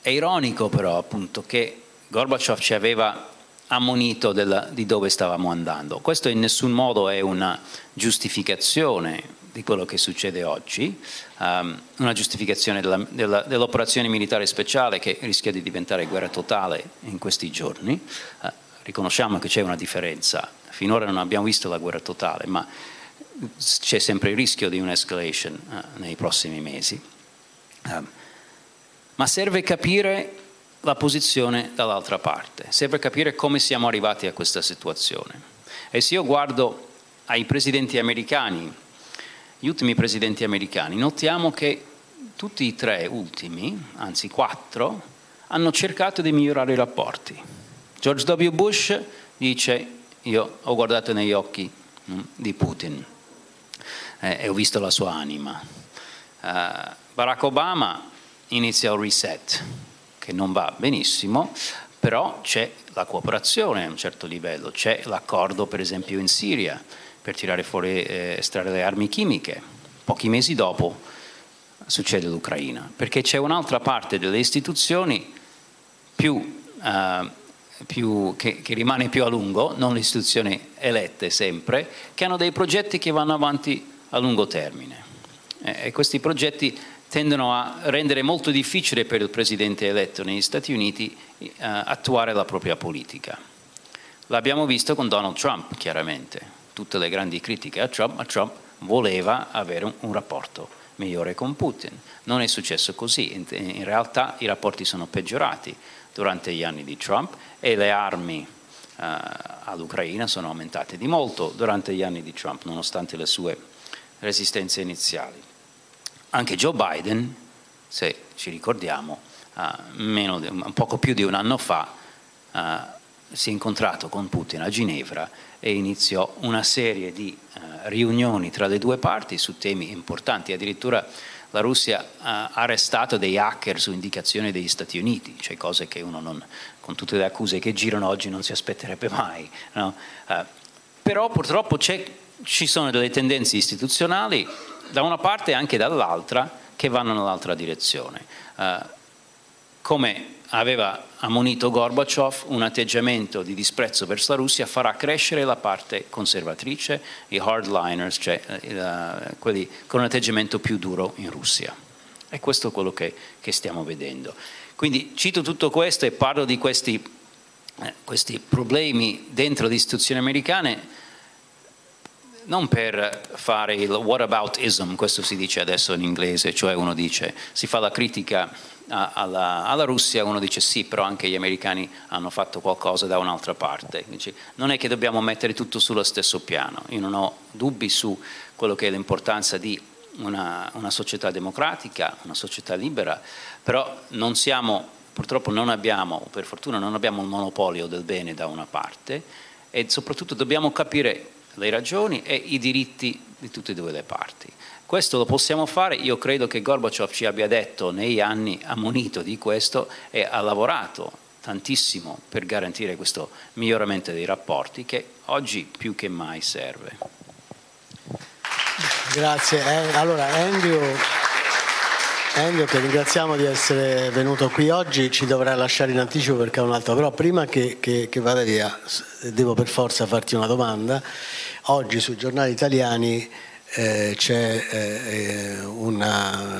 S6: È ironico però appunto che Gorbaciov ci aveva ammonito della, di dove stavamo andando. Questo in nessun modo è una giustificazione di quello che succede oggi, um, una giustificazione della, della, dell'operazione militare speciale che rischia di diventare guerra totale in questi giorni. Uh, riconosciamo che c'è una differenza, finora non abbiamo visto la guerra totale, ma c'è sempre il rischio di un'escalation uh, nei prossimi mesi. Um, ma serve capire la posizione dall'altra parte, serve capire come siamo arrivati a questa situazione. E se io guardo ai presidenti americani, gli ultimi presidenti americani, notiamo che tutti e tre ultimi, anzi quattro, hanno cercato di migliorare i rapporti. George W. Bush dice io ho guardato negli occhi mm, di Putin eh, e ho visto la sua anima. Uh, Barack Obama inizia il reset, che non va benissimo, però c'è la cooperazione a un certo livello, c'è l'accordo per esempio in Siria per tirare fuori, eh, estrarre le armi chimiche. Pochi mesi dopo succede l'Ucraina, perché c'è un'altra parte delle istituzioni più, eh, più, che, che, rimane più a lungo, non le istituzioni elette sempre, che hanno dei progetti che vanno avanti a lungo termine. Eh, e questi progetti tendono a rendere molto difficile per il presidente eletto negli Stati Uniti eh, attuare la propria politica. L'abbiamo visto con Donald Trump, chiaramente. Tutte le grandi critiche a Trump, ma Trump voleva avere un, un rapporto migliore con Putin. Non è successo così, in, in, realtà i rapporti sono peggiorati durante gli anni di Trump e le armi eh, all'Ucraina sono aumentate di molto durante gli anni di Trump, nonostante le sue resistenze iniziali. Anche Joe Biden, se ci ricordiamo, uh, di, poco più di un anno fa uh, si è incontrato con Putin a Ginevra e iniziò una serie di uh, riunioni tra le due parti su temi importanti. Addirittura la Russia ha arrestato dei hacker su indicazione degli Stati Uniti, cioè cose che uno non, con tutte le accuse che girano oggi non si aspetterebbe mai. No? Uh, però purtroppo ci sono delle tendenze istituzionali da una parte e anche dall'altra che vanno nell'altra direzione. Uh, come aveva ammonito Gorbaciov, un atteggiamento di disprezzo verso la Russia farà crescere la parte conservatrice, i hardliners, cioè eh, quelli con un atteggiamento più duro in Russia. E questo è quello che, che stiamo vedendo. Quindi cito tutto questo e parlo di questi, eh, questi problemi dentro le istituzioni americane non per fare il whataboutism, questo si dice adesso in inglese, cioè uno dice, si fa la critica alla, alla, Russia, uno dice sì, però anche gli americani hanno fatto qualcosa da un'altra parte. Dice, non è che dobbiamo mettere tutto sullo stesso piano, io non ho dubbi su quello che è l'importanza di una, una società democratica, una società libera, però non siamo, purtroppo non abbiamo, per fortuna non abbiamo il monopolio del bene da una parte e soprattutto dobbiamo capire le ragioni e i diritti di tutte e due le parti. Questo lo possiamo fare, io credo che Gorbaciov ci abbia detto negli anni, ammonito di questo e ha lavorato tantissimo per garantire questo miglioramento dei rapporti che oggi più che mai serve.
S3: Grazie. Eh, allora, Andrew, Andrew, che ringraziamo di essere venuto qui oggi, ci dovrà lasciare in anticipo perché ha un altro, però prima che, che, che vada via devo per forza farti una domanda. Oggi sui giornali italiani eh, c'è eh, un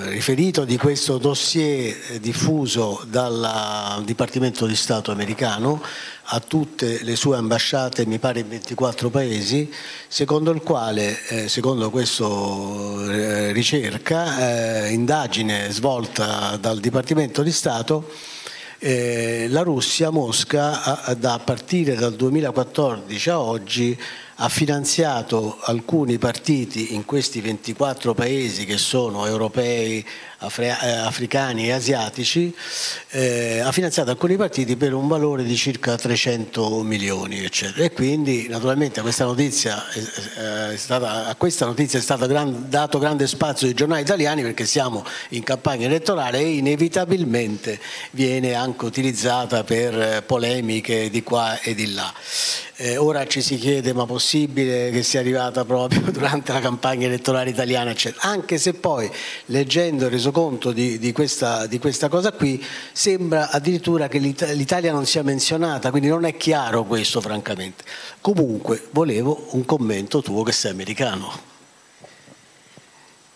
S3: riferito di questo dossier diffuso dal Dipartimento di Stato americano a tutte le sue ambasciate, mi pare in 24 paesi, secondo il quale, eh, secondo questa eh, ricerca, eh, indagine svolta dal Dipartimento di Stato, eh, la Russia, Mosca, a, a partire dal 2014 a oggi ha finanziato alcuni partiti in questi 24 paesi che sono europei, africani e asiatici, eh, ha finanziato alcuni partiti per un valore di circa 300 milioni. Eccetera. E quindi naturalmente a questa notizia è, eh, è stata, a questa notizia è stato gran, dato grande spazio ai giornali italiani perché siamo in campagna elettorale e inevitabilmente viene anche utilizzata per polemiche di qua e di là. Eh, ora ci si chiede ma possibile che sia arrivata proprio durante la campagna elettorale italiana, eccetera. Anche se poi leggendo il resoconto di, di, questa, di questa cosa qui sembra addirittura che l'Italia non sia menzionata, quindi non è chiaro questo francamente. Comunque volevo un commento tuo che sei americano.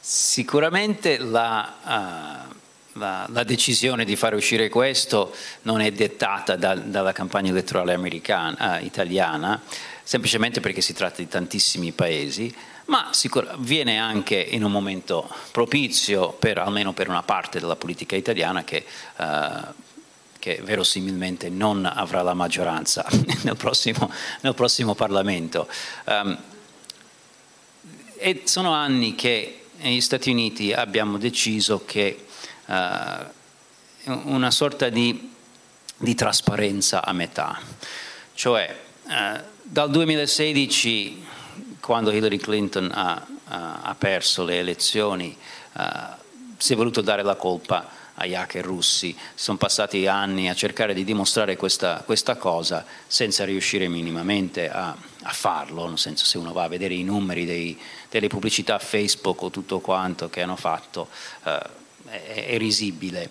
S6: Sicuramente la... Uh la, la, decisione di fare uscire questo non è dettata da, dalla campagna elettorale eh, italiana, semplicemente perché si tratta di tantissimi paesi, ma sicur- viene anche in un momento propizio, per, almeno per una parte della politica italiana, che, eh, che verosimilmente non avrà la maggioranza nel prossimo, nel prossimo Parlamento. Um, e sono anni che negli Stati Uniti abbiamo deciso che uh, una sorta di, di, trasparenza a metà. Cioè, uh, dal 2016, quando Hillary Clinton ha, uh, ha perso le elezioni, si è voluto dare la colpa agli hacker russi. Sono passati anni a cercare di dimostrare questa, questa cosa senza riuscire minimamente a, a, farlo, nel senso se uno va a vedere i numeri dei, delle pubblicità Facebook o tutto quanto che hanno fatto, eh, è, risibile.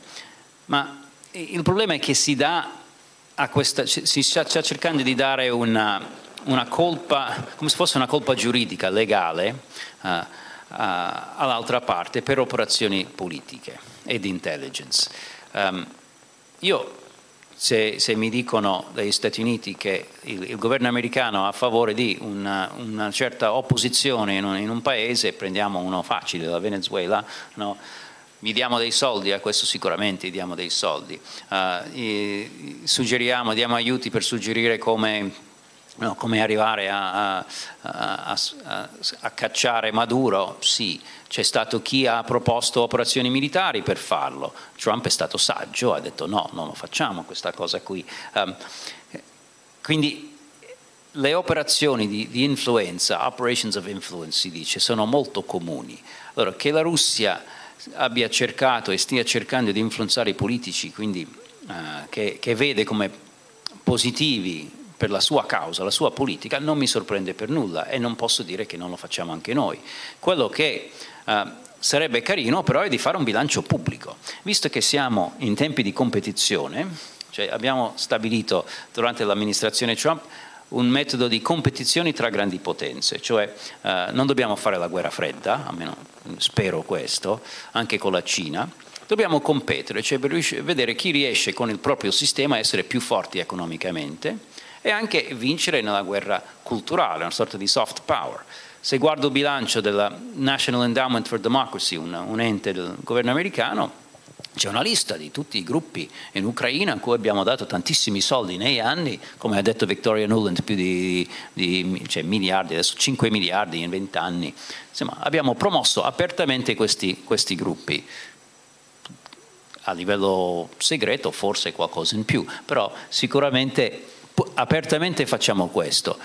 S6: Ma il problema è che si dà a questa, si sta cercando di dare una, una colpa, come se fosse una colpa giuridica, legale, uh, all'altra parte per operazioni politiche e di intelligence. Um, io, se, se, mi dicono dagli Stati Uniti che il, il governo americano è a favore di una, una certa opposizione in un, in un, paese, prendiamo uno facile, la Venezuela, no? vi diamo dei soldi, a questo sicuramente diamo dei soldi, uh, suggeriamo, diamo aiuti per suggerire come, no, come arrivare a, a, a, a, cacciare Maduro, sì, c'è stato chi ha proposto operazioni militari per farlo, Trump è stato saggio, ha detto no, non lo facciamo questa cosa qui. Um, quindi le operazioni di, di influenza, operations of influence si dice, sono molto comuni. Allora, che la Russia abbia cercato e stia cercando di influenzare i politici, quindi eh, che, che, vede come positivi per la sua causa, la sua politica, non mi sorprende per nulla e non posso dire che non lo facciamo anche noi. Quello che eh, sarebbe carino però è di fare un bilancio pubblico, visto che siamo in tempi di competizione, cioè abbiamo stabilito durante l'amministrazione Trump un metodo di competizione tra grandi potenze, cioè eh, non dobbiamo fare la guerra fredda, almeno spero questo, anche con la Cina, dobbiamo competere, cioè vedere chi riesce con il proprio sistema a essere più forti economicamente e anche vincere nella guerra culturale, una sorta di soft power. Se guardo il bilancio della National Endowment for Democracy, un, un ente del governo americano, c'è una lista di tutti i gruppi in Ucraina a cui abbiamo dato tantissimi soldi nei anni, come ha detto Victoria Nuland, più di, di cioè miliardi, adesso 5 miliardi in 20 anni. Insomma, abbiamo promosso apertamente questi, questi gruppi a livello segreto forse qualcosa in più, però sicuramente apertamente facciamo questo.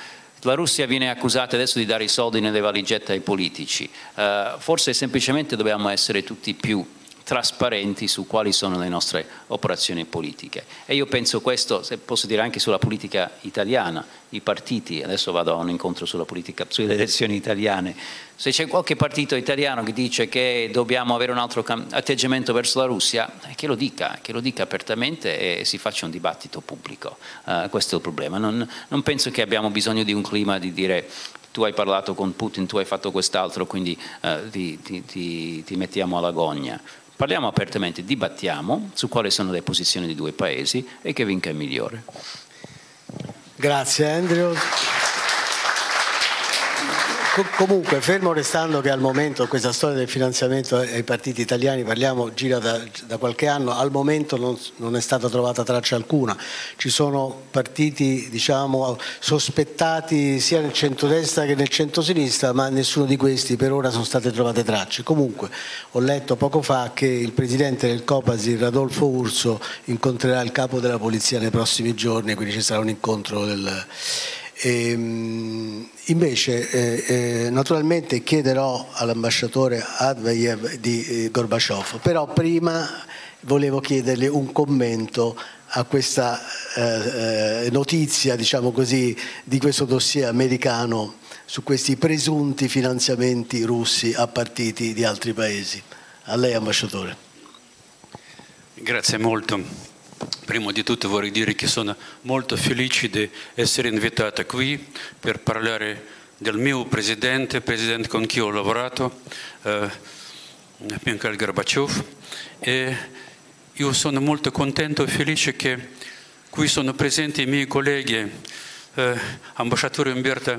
S6: La Russia viene accusata adesso di dare i soldi nelle valigette ai politici, uh, forse semplicemente dobbiamo essere tutti più trasparenti su quali sono le nostre operazioni politiche. E io penso questo, se posso dire anche sulla politica italiana, i partiti, adesso vado a un incontro politica, sulle elezioni italiane, se c'è qualche partito italiano che dice che dobbiamo avere un altro atteggiamento verso la Russia, eh, che lo dica, che lo dica apertamente e si faccia un dibattito pubblico. Uh, questo è il problema. Non, non penso che abbiamo bisogno di un clima di dire tu hai parlato con Putin, tu hai fatto quest'altro, quindi uh, ti, ti, ti, ti mettiamo alla gogna. Parliamo apertamente, dibattiamo su quali sono le posizioni dei due paesi e che vinca il migliore.
S3: Grazie Andrew comunque, fermo restando che al momento questa storia del finanziamento ai partiti italiani, parliamo, gira da, da qualche anno, al momento non, non, è stata trovata traccia alcuna. Ci sono partiti diciamo, sospettati sia nel centrodestra che nel centrosinistra, ma nessuno di questi per ora sono state trovate tracce. Comunque ho letto poco fa che il presidente del Copasi, Radolfo Urso, incontrerà il capo della polizia nei prossimi giorni, quindi ci sarà un incontro del ehm, invece, eh, eh, naturalmente chiederò all'ambasciatore Advayev di eh, Gorbaciov, però prima volevo chiederle un commento a questa eh, eh, notizia, diciamo così, di questo dossier americano su questi presunti finanziamenti russi a partiti di altri paesi. A lei, ambasciatore.
S7: Grazie molto. Prima di tutto vorrei dire che sono molto felice di essere invitato qui per parlare del mio presidente, presidente con cui ho lavorato, eh, Mikhail Gorbachev. E io sono molto contento e felice che qui sono presenti i miei colleghi, eh, ambasciatore Umberto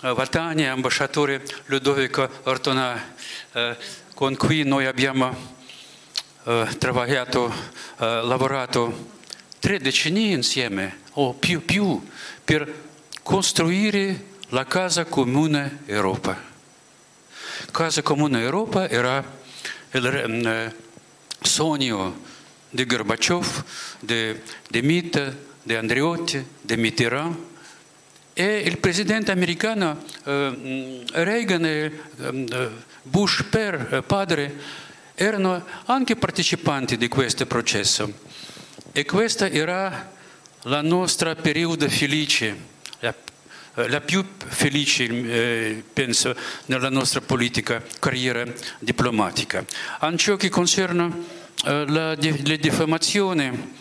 S7: Vatani, ambasciatore Ludovico Ortona, eh, con cui noi abbiamo eh, lavorato, eh, lavorato tre decenni insieme o più, più per costruire la Casa Comune Europa. Casa Comune Europa era il eh, sogno di Gorbaciov, di, di Mitt, di Andreotti, di Mitterrand. E il presidente americano eh, Reagan e eh, Bush per, padre erano anche partecipanti di questo processo e questa era la nostra periodo felice, la, la più felice eh, penso nella nostra politica, carriera diplomatica. In ciò che concerne eh, la, la diffamazione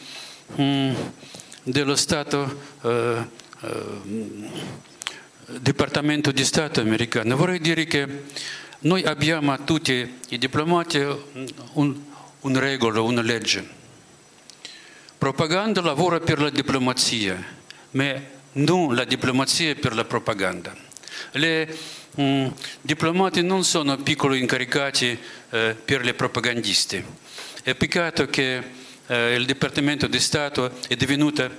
S7: mh, dello Stato eh, eh Dipartimento di Stato americano, vorrei dire che noi abbiamo tutti i diplomati un, un regola, una legge. Propaganda lavora per la diplomazia, ma non la diplomazia per la propaganda. I mm, diplomati non sono piccoli incaricati eh, per le propagandisti. È peccato che eh, il Dipartimento di Stato è divenuto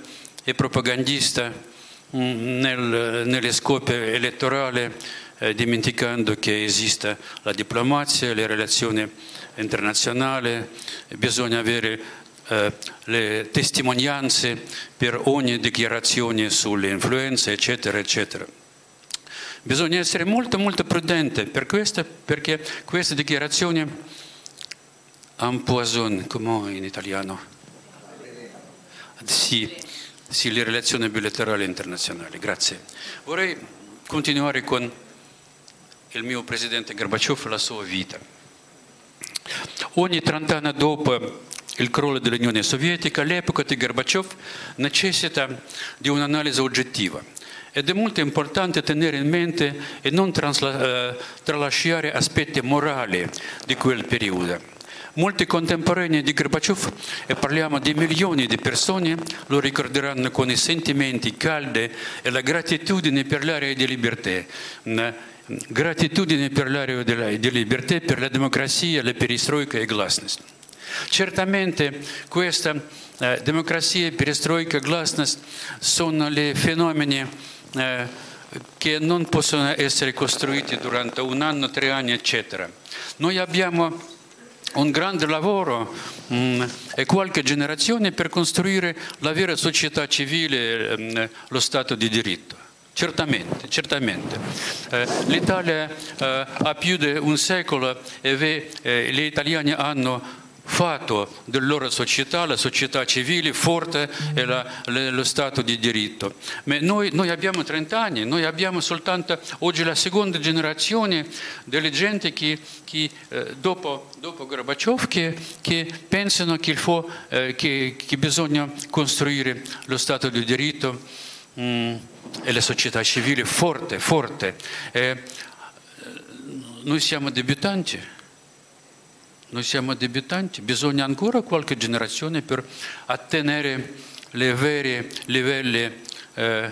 S7: propagandista mm, nel, nelle scope elettorali eh, dimenticando che esiste la diplomazia, le relazioni internazionali, bisogna avere eh, le testimonianze per ogni dichiarazione sulle influenze, eccetera, eccetera. Bisogna essere molto, molto prudenti per questo, perché queste dichiarazioni empoisonnent, come in italiano? Sì, sì, le relazioni bilaterali internazionali. Grazie. Vorrei continuare con il mio presidente Gorbaciov la sua vita. Ogni 30 anni dopo il crollo dell'Unione Sovietica, l'epoca di Gorbaciov necessita di un'analisi oggettiva ed è molto importante tenere in mente e non trasla- eh, tralasciare aspetti morali di quel periodo. Molti contemporanei di Gorbaciov, e parliamo di milioni di persone, lo ricorderanno con i sentimenti caldi e la gratitudine per l'area di libertà. Gratitudine per l'area di libertà, per la democrazia, la perestroika e glasnost. Certamente questa eh, democrazia, perestroika e glasnost sono i fenomeni eh, che non possono essere costruiti durante un anno, tre anni, eccetera. Noi abbiamo un grande lavoro mh, mm, e qualche generazione per costruire la vera società civile, mh, mm, lo Stato di diritto. Certamente, certamente. Eh, L'Italia eh, ha più di un secolo e ve, eh, gli italiani hanno fatto della loro società, la società civile forte e la, le, lo Stato di diritto. Ma noi, noi, abbiamo 30 anni, noi abbiamo soltanto oggi la seconda generazione delle gente che, che eh, dopo, dopo Gorbaciov che, che pensano che, faut, eh, che, che, bisogna costruire lo Stato di diritto mm, e la società civile forte, forte. Eh, noi siamo debutanti noi siamo debutanti, bisogna ancora qualche generazione per ottenere i veri livelli eh,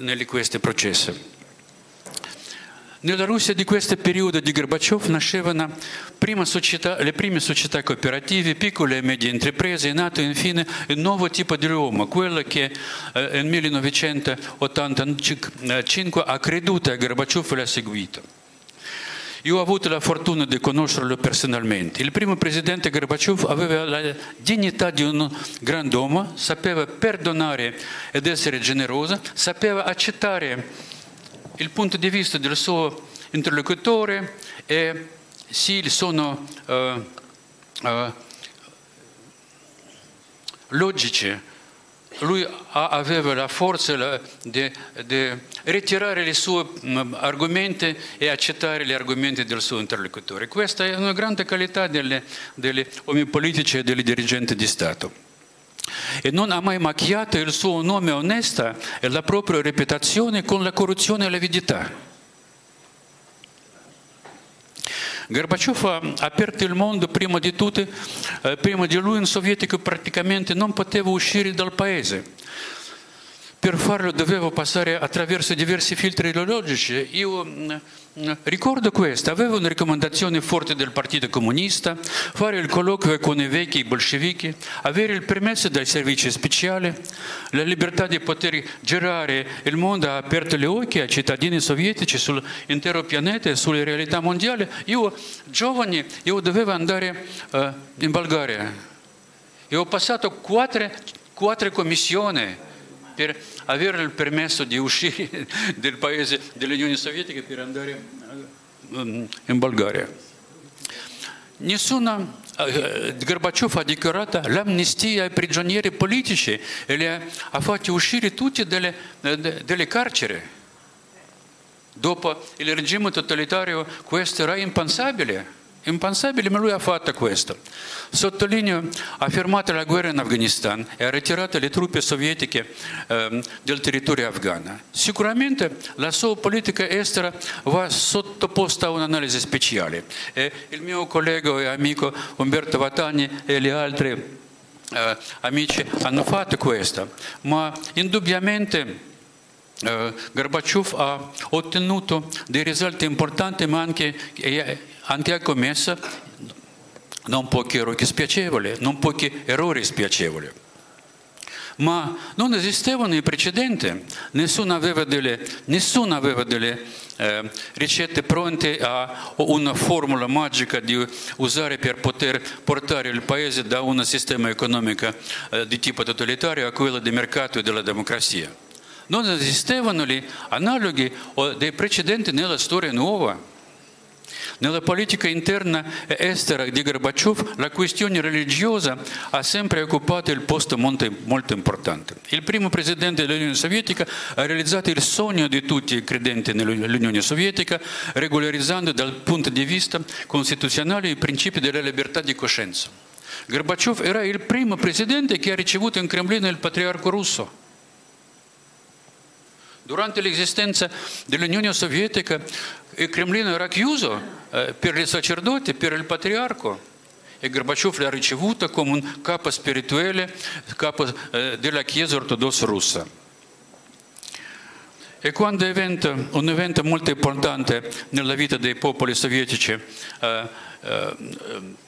S7: in questi processi. Nella Russia di questo periodo di Gorbaciov nascevano prima società, le prime società cooperative, piccole e medie imprese, è nato infine un nuovo tipo di uomo, quello che eh, nel 1985 ha creduto a Gorbaciov e l'ha seguito. Io ho avuto la fortuna di conoscerlo personalmente. Il primo presidente Gorbaciov aveva la dignità di un grand'uomo, sapeva perdonare ed essere generoso, sapeva accettare il punto di vista del suo interlocutore e sì, sono uh, uh, logici lui aveva la forza di, di ritirare i suoi mm, argomenti e accettare gli argomenti del suo interlocutore. Questa è una grande qualità degli, uomini politici e degli dirigenti di Stato. E non ha mai macchiato il suo nome onesto e la propria reputazione con la corruzione e l'avidità. Gorbaciov ha aperto il mondo prima di tutto, eh, prima di lui in sovietico praticamente non poteva uscire dal paese. Per farlo dovevo passare attraverso diversi filtri ideologici. Io mm, mm, ricordo questo, avevo una raccomandazione forte del Partito Comunista, fare il colloquio con i vecchi bolscevichi, avere il permesso dai servizi speciali, la libertà di poter girare il mondo ha aperto gli occhi ai cittadini sovietici sull'intero pianeta e sulle realtà mondiali. Io, giovane, io dovevo andare uh, in Bulgaria e ho passato quattro, quattro commissioni per avere il permesso di uscire del paese dell'Unione Sovietica per andare ehm, in Bulgaria. Nessuno eh, Gorbaciov ha dichiarato l'amnistia ai prigionieri politici e li ha fatti uscire tutti dalle, dalle carceri. Dopo il regime totalitario questo era impensabile. Impensabile, ma lui ha fatto questo. Sottolineo, ha fermato la guerra in Afghanistan e ha ritirato le truppe sovietiche eh, del territorio afghano. Sicuramente la sua politica estera va sottoposta a un'analisi speciale. E il mio collega e amico Umberto Vatani e gli altri eh, amici hanno fatto questo, ma indubbiamente eh, Gorbaciov ha ottenuto dei risultati importanti, ma anche anche ha commesso non pochi errori spiacevoli, non pochi errori spiacevoli. Ma non esistevano i precedenti, nessuno aveva delle, nessuno aveva delle eh, ricette pronte a una formula magica di usare per poter portare il paese da un sistema economico eh, di tipo totalitario a quello di mercato e della democrazia. Non esistevano gli analoghi o dei precedenti nella storia nuova. Nella politica interna e estera di Gorbaciov la questione religiosa ha sempre occupato il posto molto, molto importante. Il primo presidente dell'Unione Sovietica ha realizzato il sogno di tutti i credenti nell'Unione Sovietica, regolarizzando dal punto di vista costituzionale i principi della libertà di coscienza. Gorbaciov era il primo presidente che ha ricevuto in Cremlino il patriarco russo. Durante l'esistenza dell'Unione Sovietica il Cremlino era chiuso per i sacerdoti, per il patriarco. E Gorbaciov l'ha ricevuto come un capo spirituale, capo della Chiesa ortodossa russa. E quando evento, un evento molto importante nella vita dei popoli sovietici eh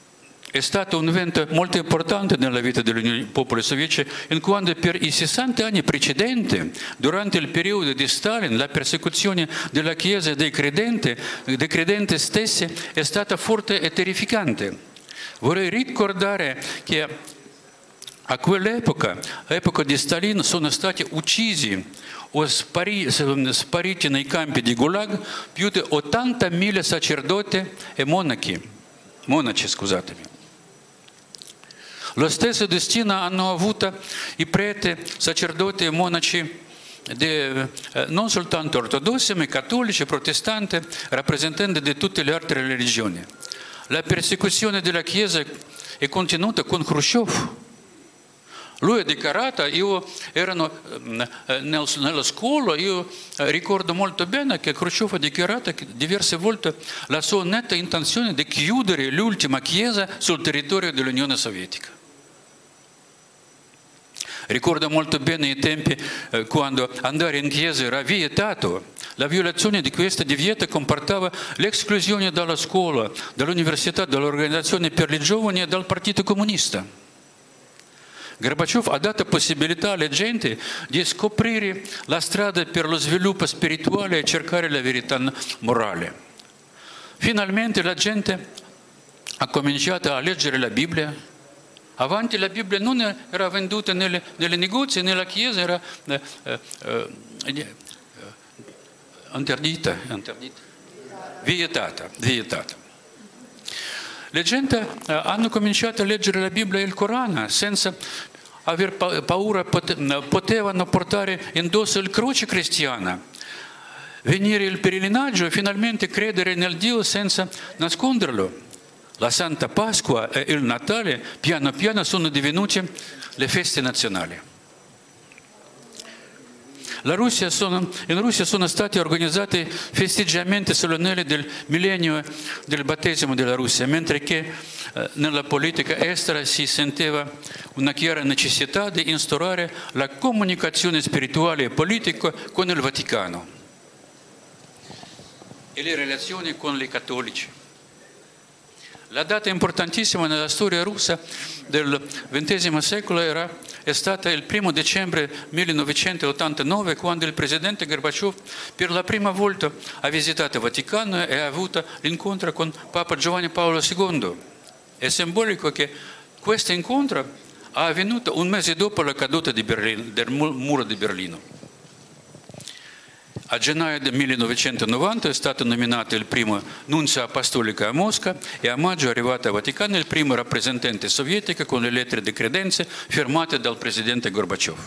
S7: è stato un evento molto importante nella vita dei popoli sovietici, in quanto per i 60 anni precedenti, durante il periodo di Stalin, la persecuzione della Chiesa e dei credenti, dei credenti stessi è stata forte e terrificante. Vorrei ricordare che a quell'epoca, all'epoca di Stalin, sono stati uccisi o spariti nei campi di Gulag più di 80.000 sacerdoti e monaci, monaci scusatemi. Lo stesso destino hanno avuto i preti, sacerdoti e monaci di, non soltanto ortodossi, ma cattolici, protestanti, rappresentanti di tutte le altre religioni. La persecuzione della Chiesa è continuata con Khrushchev. Lui ha dichiarato, io ero nella scuola, io ricordo molto bene che Khrushchev ha dichiarato diverse volte la sua netta intenzione di chiudere l'ultima chiesa sul territorio dell'Unione Sovietica. Ricordo molto bene i tempi eh, quando andare in chiesa era vietato. La violazione di questo divieto comportava l'esclusione dalla scuola, dall'università, dall'organizzazione per i giovani e dal Partito Comunista. Gorbaciov ha dato possibilità alle gente di scoprire la strada per lo sviluppo spirituale e cercare la verità morale. Finalmente la gente ha cominciato a leggere la Bibbia, Avanti la Bibbia non era venduta nelle, nelle negozi, nella chiesa era eh, eh, eh, interdita, interdita, vietata, vietata. Le gente eh, hanno cominciato a leggere la Bibbia e il Corano senza aver paura, potevano portare indosso il croce cristiana, venire il pellegrinaggio e finalmente credere nel Dio senza nasconderlo. La Santa Pasqua e il Natale piano piano sono divenute le feste nazionali. Russia sono, in Russia sono stati organizzati festeggiamenti solennali del millennio del battesimo della Russia, mentre che eh, nella politica estera si sentiva una chiara necessità di instaurare la comunicazione spirituale e politica con il Vaticano e le relazioni con i cattolici. La data importantissima nella storia russa del XX secolo era, è stata il 1 dicembre 1989 quando il presidente Gorbaciov per la prima volta ha visitato il Vaticano e ha avuto l'incontro con Papa Giovanni Paolo II. È simbolico che questo incontro è avvenuto un mese dopo la caduta Berlino, del muro di Berlino. A gennaio del 1990 è stato nominato il primo nunzio apostolico a Mosca e a maggio è arrivato a Vaticano il primo rappresentante sovietico con le lettere di credenze firmate dal presidente Gorbaciov.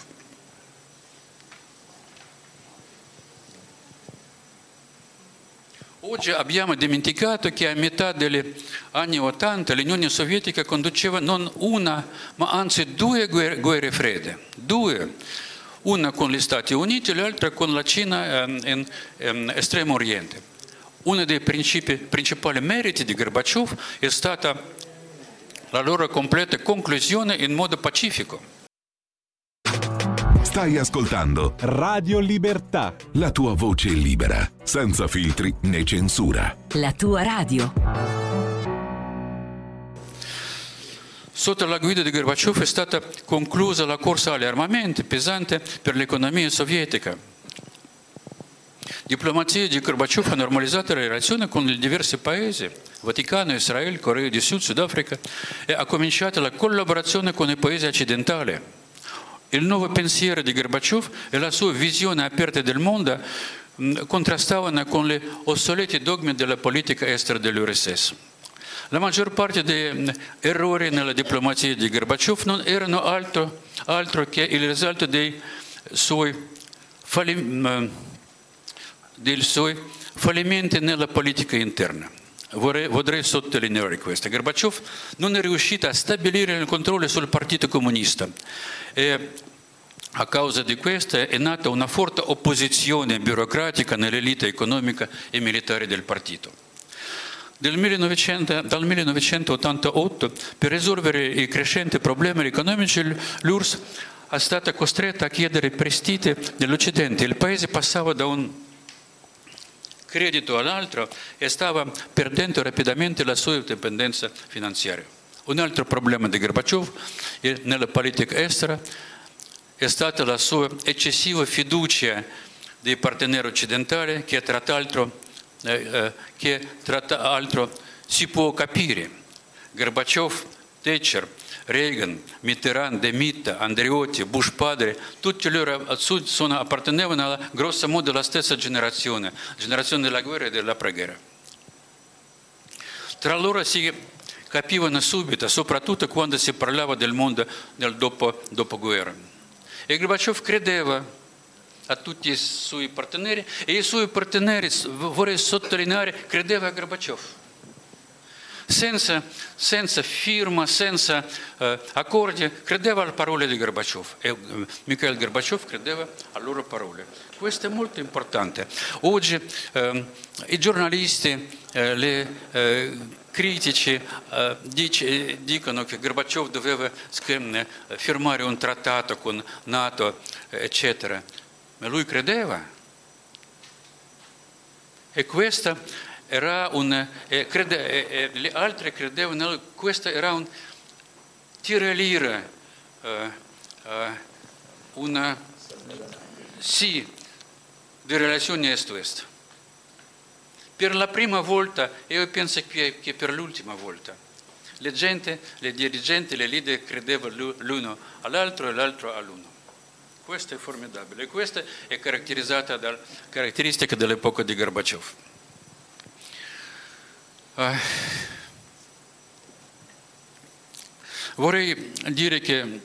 S7: Oggi abbiamo dimenticato che a metà degli anni Ottanta l'Unione Sovietica conduceva non una, ma anzi due guerre fredde. Due una con gli Stati Uniti e l'altra con la Cina ehm, in, in Estremo Oriente. Uno dei principali meriti di Gorbaciov è stata la loro completa conclusione in modo pacifico.
S8: Stai ascoltando
S1: Radio Libertà.
S8: La tua voce libera, senza filtri né censura.
S9: La tua radio.
S7: Sotto la guida di Gorbaciov è stata conclusa la corsa agli armamenti pesante per l'economia sovietica. Diplomazia di Gorbaciov ha normalizzato le relazioni con i diversi paesi, Vaticano, Israele, Corea del Sud, Sudafrica, e ha cominciato la collaborazione con i paesi occidentali. Il nuovo pensiero di Gorbaciov e la sua visione aperta del mondo contrastavano con le ossoleti dogmi della politica estera dell'URSS. La maggior parte degli errori nella diplomazia di Gorbaciov non erano altro, altro che il risultato dei suoi, fallim, dei suoi fallimenti nella politica interna. Vorrei, vorrei, sottolineare questo. Gorbaciov non è riuscito a stabilire il controllo sul Partito Comunista e a causa di questo è nata una forte opposizione burocratica nell'elite economica e militare del partito. 1900, dal 1988, per risolvere i crescenti problemi economici, l'URSS è stata costretta a chiedere prestiti dell'Occidente. Il paese passava da un credito all'altro e stava perdendo rapidamente la sua indipendenza finanziaria. Un altro problema di Gorbaciov nella politica estera è stata la sua eccessiva fiducia dei parteneri occidentali che tra l'altro, che tra l'altro si può capire. Gorbaciov, Thatcher, Reagan, Mitterrand, De Mita, Andreotti, Bush padre, tutti loro sono, appartenevano alla grosso modo alla stessa generazione, generazione della guerra e della preghiera. Tra loro si capivano subito, soprattutto quando si parlava del mondo del dopo, dopoguerra. E Gorbaciov credeva a tutti i suoi parteneri e i suoi parteneri, vorrei sottolineare, credeva a Gorbaciov. Senza, senza firma, senza eh, accordi, credeva alle parole di Gorbaciov e eh, Mikhail Gorbaciov credeva alle loro parole. Questo è molto importante. Oggi eh, i giornalisti, eh, critici dice, dicono che Gorbaciov doveva firmare un trattato con Nato, eccetera. Ma lui credeva. E questa era un... E crede, e gli altri credevano, che questo era un tirelire, eh, eh, una... sì, di relazioni est-west per la prima volta e io penso che, che per l'ultima volta. La gente, le dirigenti, le leader credevano l'uno all'altro e l'altro all'uno. Questo è formidabile questa è caratterizzata dalla caratteristica dell'epoca di Gorbaciov. Uh, vorrei dire che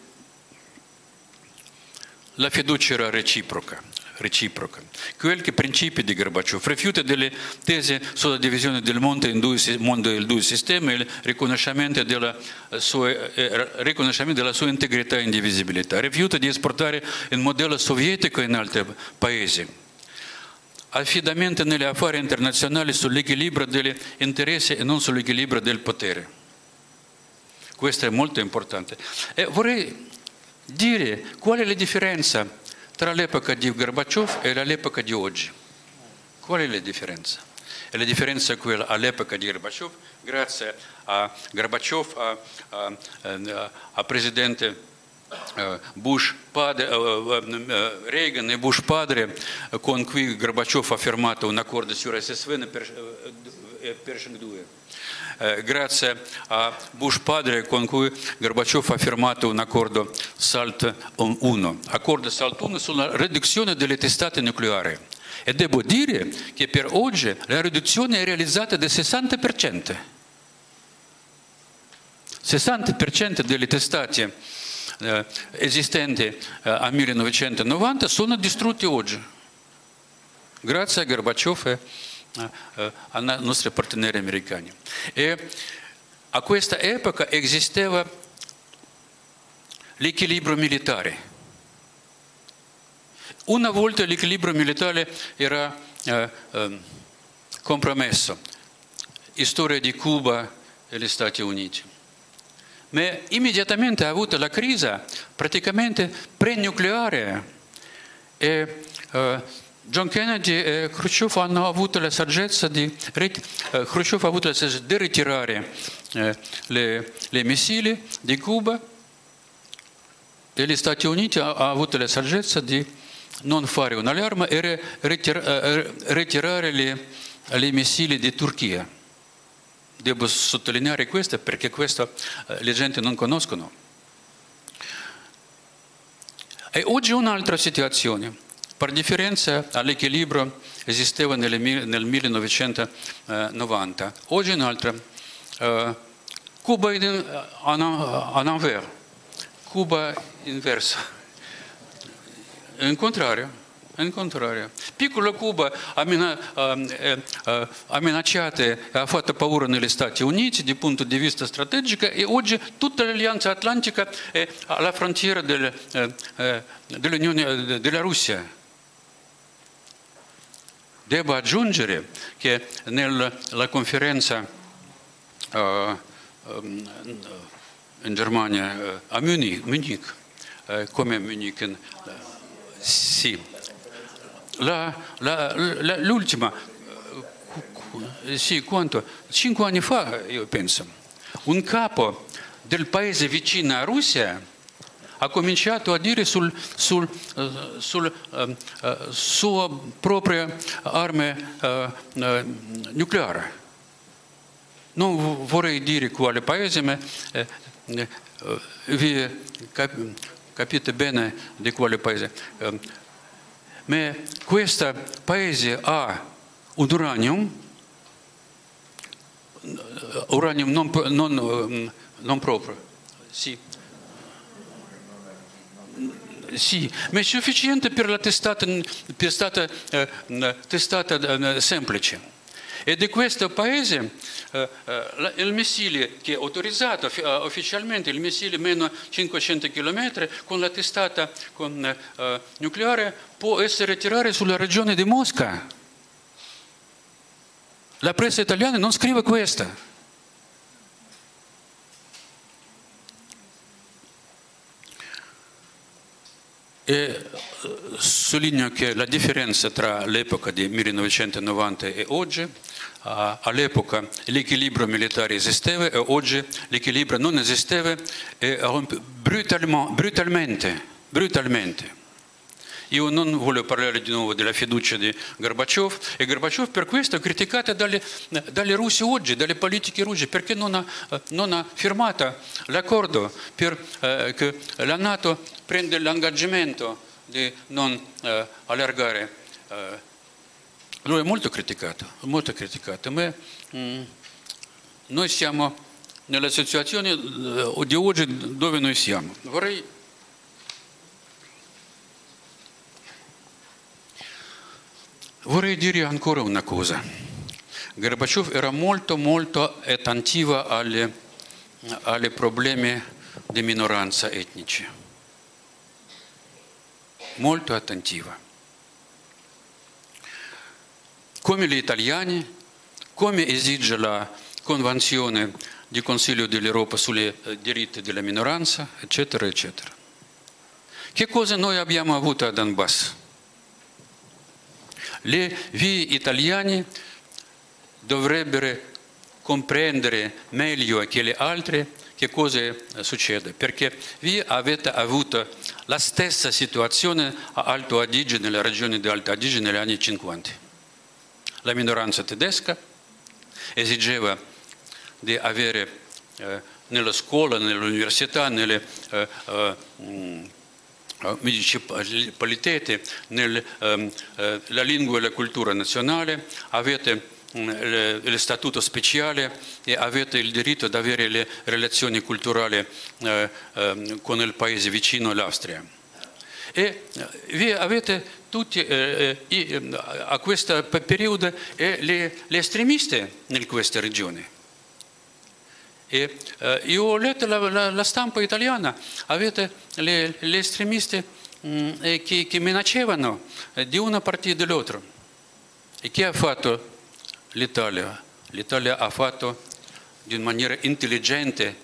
S7: la fiducia era reciproca reciproca. Quel che principi di Gorbaciov rifiuta delle tesi sulla divisione del mondo in due, mondo in due sistemi e il riconoscimento della, sua, eh, riconoscimento della sua integrità e indivisibilità. Rifiuta di esportare il modello sovietico in altri paesi affidamento negli affari internazionali sull'equilibrio degli interessi e non sull'equilibrio del potere. Questo è molto importante. E vorrei dire qual è la differenza e è la differenza? E la differenza è quella all'epoca di Gorbaciov, grazie a Gorbaciov, a, a, a, a presidente Bush padre, Reagan e Bush padre, con cui Gorbaciov ha firmato un accordo sul SSV nel Pershing 2 eh, grazie a Bush padre con cui Gorbaciov ha firmato un accordo SALT 1, accordo SALT 1 sulla riduzione delle testate nucleari. E devo dire che per oggi la riduzione è realizzata del 60%. 60% delle testate eh, esistenti eh, a 1990 sono distrutte oggi, grazie a Gorbaciov e nostri parteneri americani. E a questa epoca esisteva l'equilibrio militare. Una volta l'equilibrio militare era eh, eh, compromesso, storia di Cuba e gli Stati Uniti. Ma immediatamente ha avuto la crisi praticamente prenucleare e eh, John Kennedy e Khrushchev hanno avuto la saggezza di, ha avuto la saggezza di ritirare le, le missili di Cuba e gli Stati Uniti hanno avuto la saggezza di non fare un'allarme e ritirare le, le missili di Turchia. Devo sottolineare questo perché questo le gente non conoscono. E oggi un'altra situazione. Per differenza all'equilibrio esisteva nel, nel 1990. Oggi è un'altra. Uh, Cuba è in, uh, Cuba inversa. In contrario. In contrario, piccola Cuba ha, minacciato e ha fatto paura negli Stati Uniti dal punto di vista strategico e oggi tutta l'alleanza atlantica è alla frontiera del, dell'Unione della Russia. Devo aggiungere che nella conferenza uh, um, in Germania, uh, a Munich, Munich uh, come Munich, sì, la, la, l'ultima, sì, quanto? Cinque anni fa, io penso, un capo del paese vicino a Russia ha cominciato a dire sul, sul, uh, sul uh, uh, sua propria arma nucleare. Non vorrei dire quale paese, ma eh, vi cap- capite bene di quale paese. Ma questo paese ha un uranium, uranium non, non, non proprio, sì, sì, ma è sufficiente per la testata, per stata, eh, testata eh, semplice. E di questo paese eh, eh il missile che è autorizzato eh, ufficialmente, il missile meno 500 km con la testata con, eh, nucleare può essere tirato sulla regione di Mosca. La pressa italiana non scrive questo. E sottolineo che la differenza tra l'epoca di 1990 e oggi, all'epoca l'equilibrio militare esisteva e oggi l'equilibrio non esisteva e brutalmente, brutalmente. Io non voglio parlare di nuovo della fiducia di Gorbaciov e Gorbaciov per questo è criticato dalle, dalle russi oggi, dalle politiche russe, perché non ha, non ha firmato l'accordo per eh, che la Nato prende l'engaggiamento di non eh, allargare. Eh, lui è molto criticato, molto criticato, ma mh, noi siamo nella situazione di oggi dove noi siamo. Vorrei Vorrei dire ancora una cosa. Gorbaciov era molto molto attentivo alle, alle problemi di minoranza etnici. Molto attentiva. Come gli italiani, come esige la Convenzione di Consiglio dell'Europa sui eh, diritti della minoranza, eccetera, eccetera. Che cosa noi abbiamo avuto a Donbass? Le vie italiane dovrebbero comprendere meglio che le altre che cosa succede, perché vi avete avuto la stessa situazione a Alto Adige, nella regione di Alto Adige negli anni 50. La minoranza tedesca esigeva di avere eh, nella scuola, nell'università, nelle eh, eh, municipalità, nella ehm, eh, lingua e la cultura nazionale, avete lo statuto speciale e avete il diritto di avere le relazioni culturali eh, ehm, con il paese vicino, l'Austria. E eh, vi avete tutti a questo periodo gli estremisti in questa regione. E io ho letto la, la, la, stampa italiana, avete le, gli estremisti mh, che, che, minacciavano eh, di una partita e dell'altra. E che ha fatto l'Italia? L'Italia ha fatto in maniera intelligente,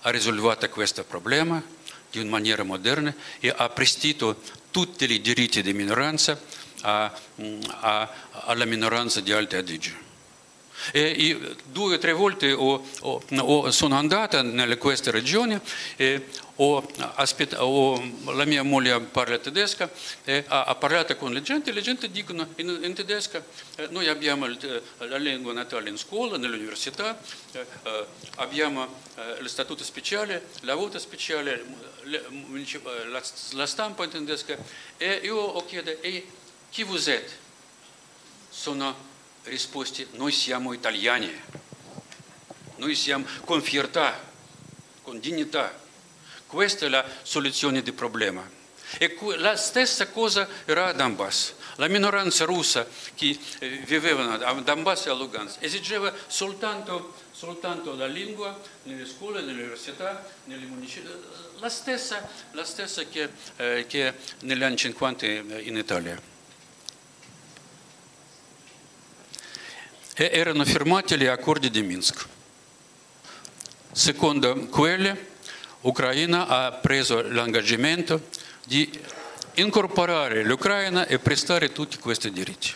S7: ha risolto questo problema in maniera moderna e ha prestito tutti i diritti di minoranza a, a, alla minoranza di Alte Adige. E due o tre volte ho, ho, sono andata in queste regioni aspetta, la mia moglie parla tedesca ha, ha, parlato con la gente e la gente dicono in, in tedesca eh, noi abbiamo il, la lingua natale in scuola, nell'università, eh, eh, abbiamo lo statuto speciale, la vota speciale, la, la stampa in tedesca e io ho chiesto chi vous êtes? Sono risposte noi siamo italiani, noi siamo con fiertà, con dignità. Questa è la soluzione del problema. E la stessa cosa era a Donbass. La minoranza russa che viveva a Donbass e a Lugansk esigeva soltanto, soltanto la lingua nelle scuole, nelle università, nelle municipi, la stessa, la stessa che, eh, che negli anni 50 in Italia. Erano firmati gli accordi di Minsk. Secondo quelli Ucraina ha preso l'engaggiamento di incorporare l'Ucraina e prestare tutti questi diritti.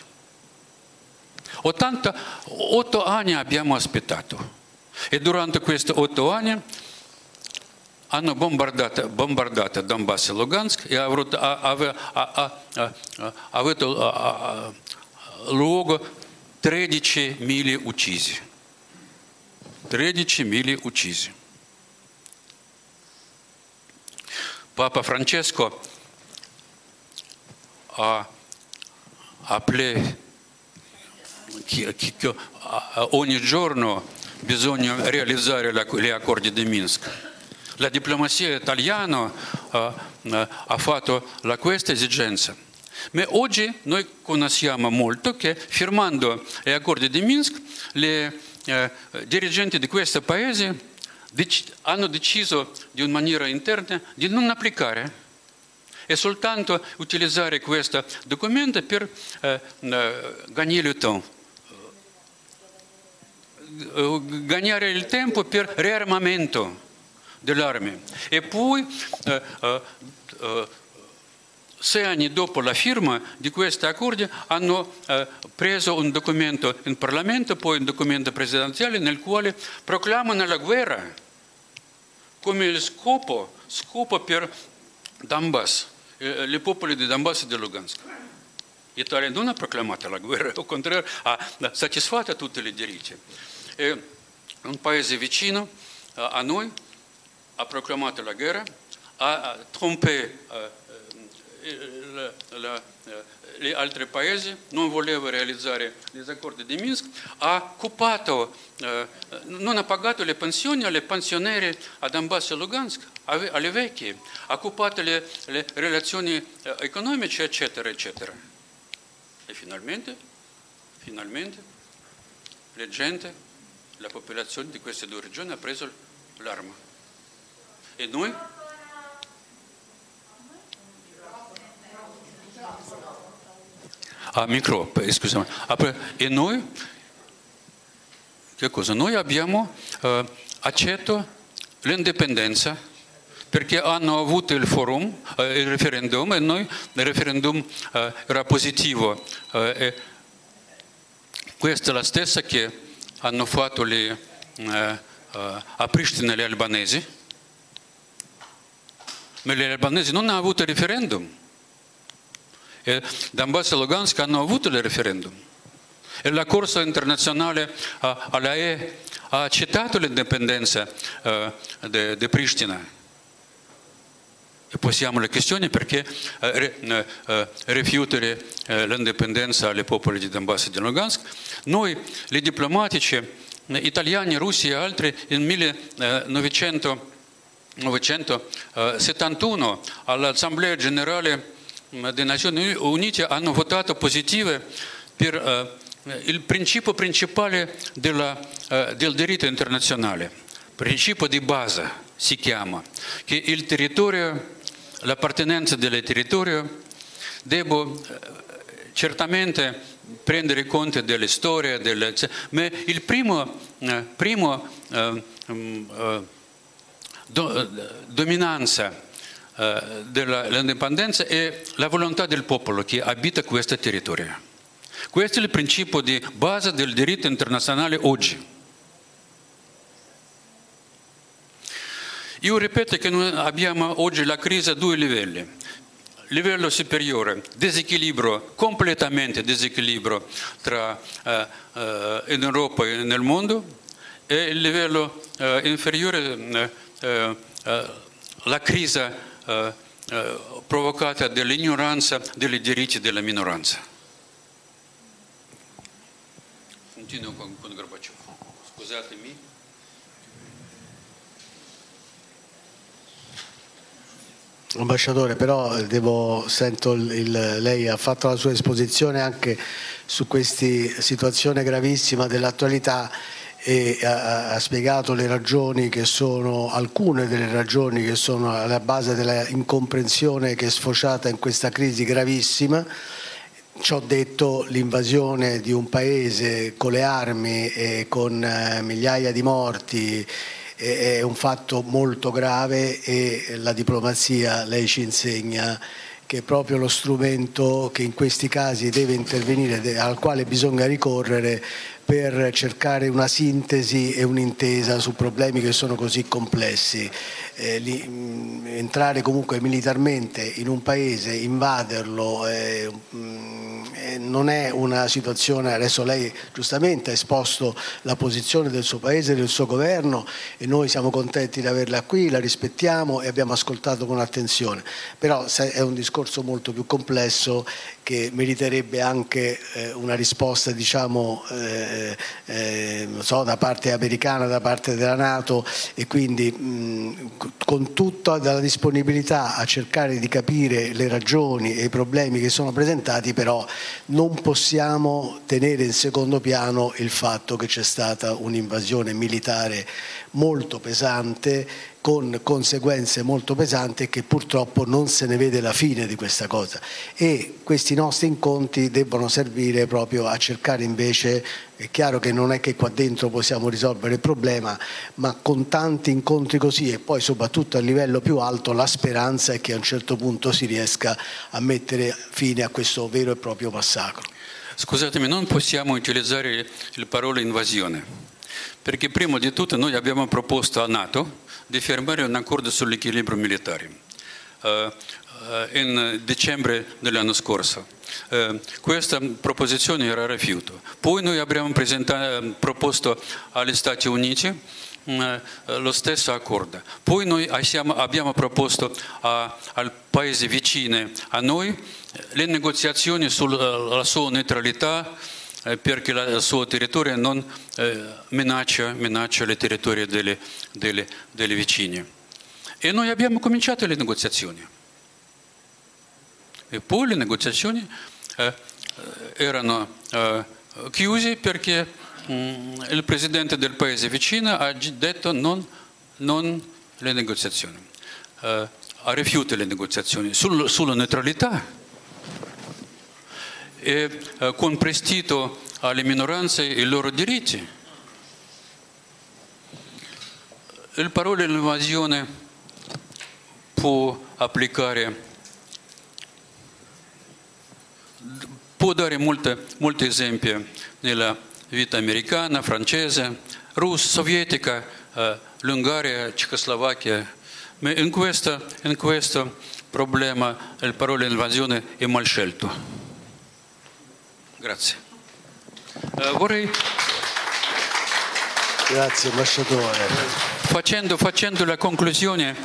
S7: 88 anni abbiamo aspettato e durante questi otto anni hanno bombardato, bombardato Donbass e Lugansk e ha avuto, ha, ha, luogo 13.000 uccisi. 13.000 uccisi. Papa Francesco ha appelé che, ogni giorno bisogna realizzare gli accordi di Minsk. La diplomazia italiana ha fatto questa esigenza. Ma oggi noi conosciamo molto che firmando gli accordi di Minsk, i eh, dirigenti di questo paese hanno deciso una maniera interna di non applicare e soltanto utilizzare questo documento per eh, gagnare il tempo. Gagnare il tempo per riarmamento dell'arma. E poi, eh, eh, sei anni dopo la firma di questi accordi, hanno preso un documento in Parlamento, poi un documento presidenziale nel quale proclamano la guerra come scopo, scopo per Donbass, eh, i popoli di Donbass e di Lugansk. L'Italia non ha proclamato la guerra, al contrario ha soddisfatto tutti i diritti. E un paese vicino a noi ha proclamato la guerra, ha trompato gli altri paesi, non voleva realizzare gli accordi di Minsk, ha occupato, non ha pagato le pensioni alle pensioneri a Donbass e Lugansk, alle vecchie, ha occupato le, le relazioni economiche, eccetera, eccetera. E finalmente, finalmente, la gente, la popolazione di queste due regioni ha preso l'arma. E noi a micro, scusami. E noi, che cosa? Noi abbiamo eh, accetto l'indipendenza perché hanno avuto il forum, eh, il referendum e noi il referendum eh, era positivo. Questa è la stessa che hanno fatto eh, a Pristina gli albanesi, ma gli albanesi non hanno avuto il referendum. Donbass e Lugansk hanno avuto il referendum. E la Corsa internazionale all'AE ha accettato l'indipendenza di, di Pristina. E possiamo le questioni perché eh, eh, rifiutare eh, l'indipendenza ai popoli di Donbass e di Lugansk. Noi, i diplomatici italiani, russi e altri, nel 1971 all'Assemblea Generale delle Nazioni Unite hanno votato positive per eh, il principio principale della, eh, del diritto internazionale, principio di base si chiama, che il territorio, l'appartenenza del territorio deve eh, certamente prendere conto delle storie, delle, ma il primo, primo do, dominanza dell'indipendenza è la volontà del popolo che abita questo territorio. Questo è il principio di base del diritto internazionale oggi. Io ripeto che noi abbiamo oggi la crisi a due livelli. Livello superiore, disequilibrio, completamente disequilibrio tra, eh, eh, in Europa e nel mondo, e il livello eh, inferiore, eh, eh, la crisi eh, provocata dall'ignoranza dei diritti della minoranza. Continuo con, con Gorbaciov. Scusatemi.
S3: Ambasciatore, però devo, sento il, il, lei ha fatto la sua esposizione anche su questa situazione gravissima dell'attualità e ha, ha, spiegato le ragioni che sono, alcune delle ragioni che sono alla base della incomprensione che è sfociata in questa crisi gravissima. Ciò detto, l'invasione di un paese con le armi e con eh, migliaia di morti è un fatto molto grave e la diplomazia, lei ci insegna, che è proprio lo strumento che in questi casi deve intervenire, al quale bisogna ricorrere per cercare una sintesi e un'intesa su problemi che sono così complessi. Eh, li, mh, entrare comunque militarmente in un paese, invaderlo, eh, mh, eh, non è una situazione, adesso lei giustamente ha esposto la posizione del suo paese, del suo governo e noi siamo contenti di averla qui, la rispettiamo e abbiamo ascoltato con attenzione, però è un discorso molto più complesso che meriterebbe anche eh, una risposta diciamo, eh, eh, so, da parte americana, da parte della Nato e quindi mh, con tutta la disponibilità a cercare di capire le ragioni e i problemi che sono presentati, però non possiamo tenere in secondo piano il fatto che c'è stata un'invasione militare molto pesante con conseguenze molto pesanti e che purtroppo non se ne vede la fine di questa cosa. E questi nostri incontri debbono servire proprio a cercare invece, è chiaro che non è che qua dentro possiamo risolvere il problema, ma con tanti incontri così e poi soprattutto a livello più alto la speranza è che a un certo punto si riesca a mettere fine a questo vero e proprio massacro.
S7: Scusatemi, non possiamo utilizzare la parola invasione, perché prima di tutto noi abbiamo proposto a Nato di firmare un accordo sull'equilibrio militare uh, in dicembre dell'anno scorso. Uh, questa proposizione era rifiuto. Poi noi abbiamo proposto agli Stati Uniti lo stesso accordo. Poi noi abbiamo proposto a, ai paesi vicini a noi le negoziazioni sulla sua neutralità eh, perché il suo territorio non minaccia, minaccia le territorie delle, delle, delle vicine. E noi abbiamo cominciato le negoziazioni. E poi le negoziazioni erano chiuse perché il presidente del paese vicino ha detto non, non le negoziazioni, ha rifiutato le negoziazioni Sul, sulla neutralità e con prestito alle minoranze i loro diritti. Il parola invasione può applicare, può dare molti, molti esempi nella vita americana, francese, russa, sovietica, eh, l'Ungaria, Cecoslovacchia. Ma in questo, in questo problema il parola invasione è mal scelto. Grazie. Uh, vorrei...
S3: Grazie ambasciatore.
S7: Facendo, facendo, la conclusione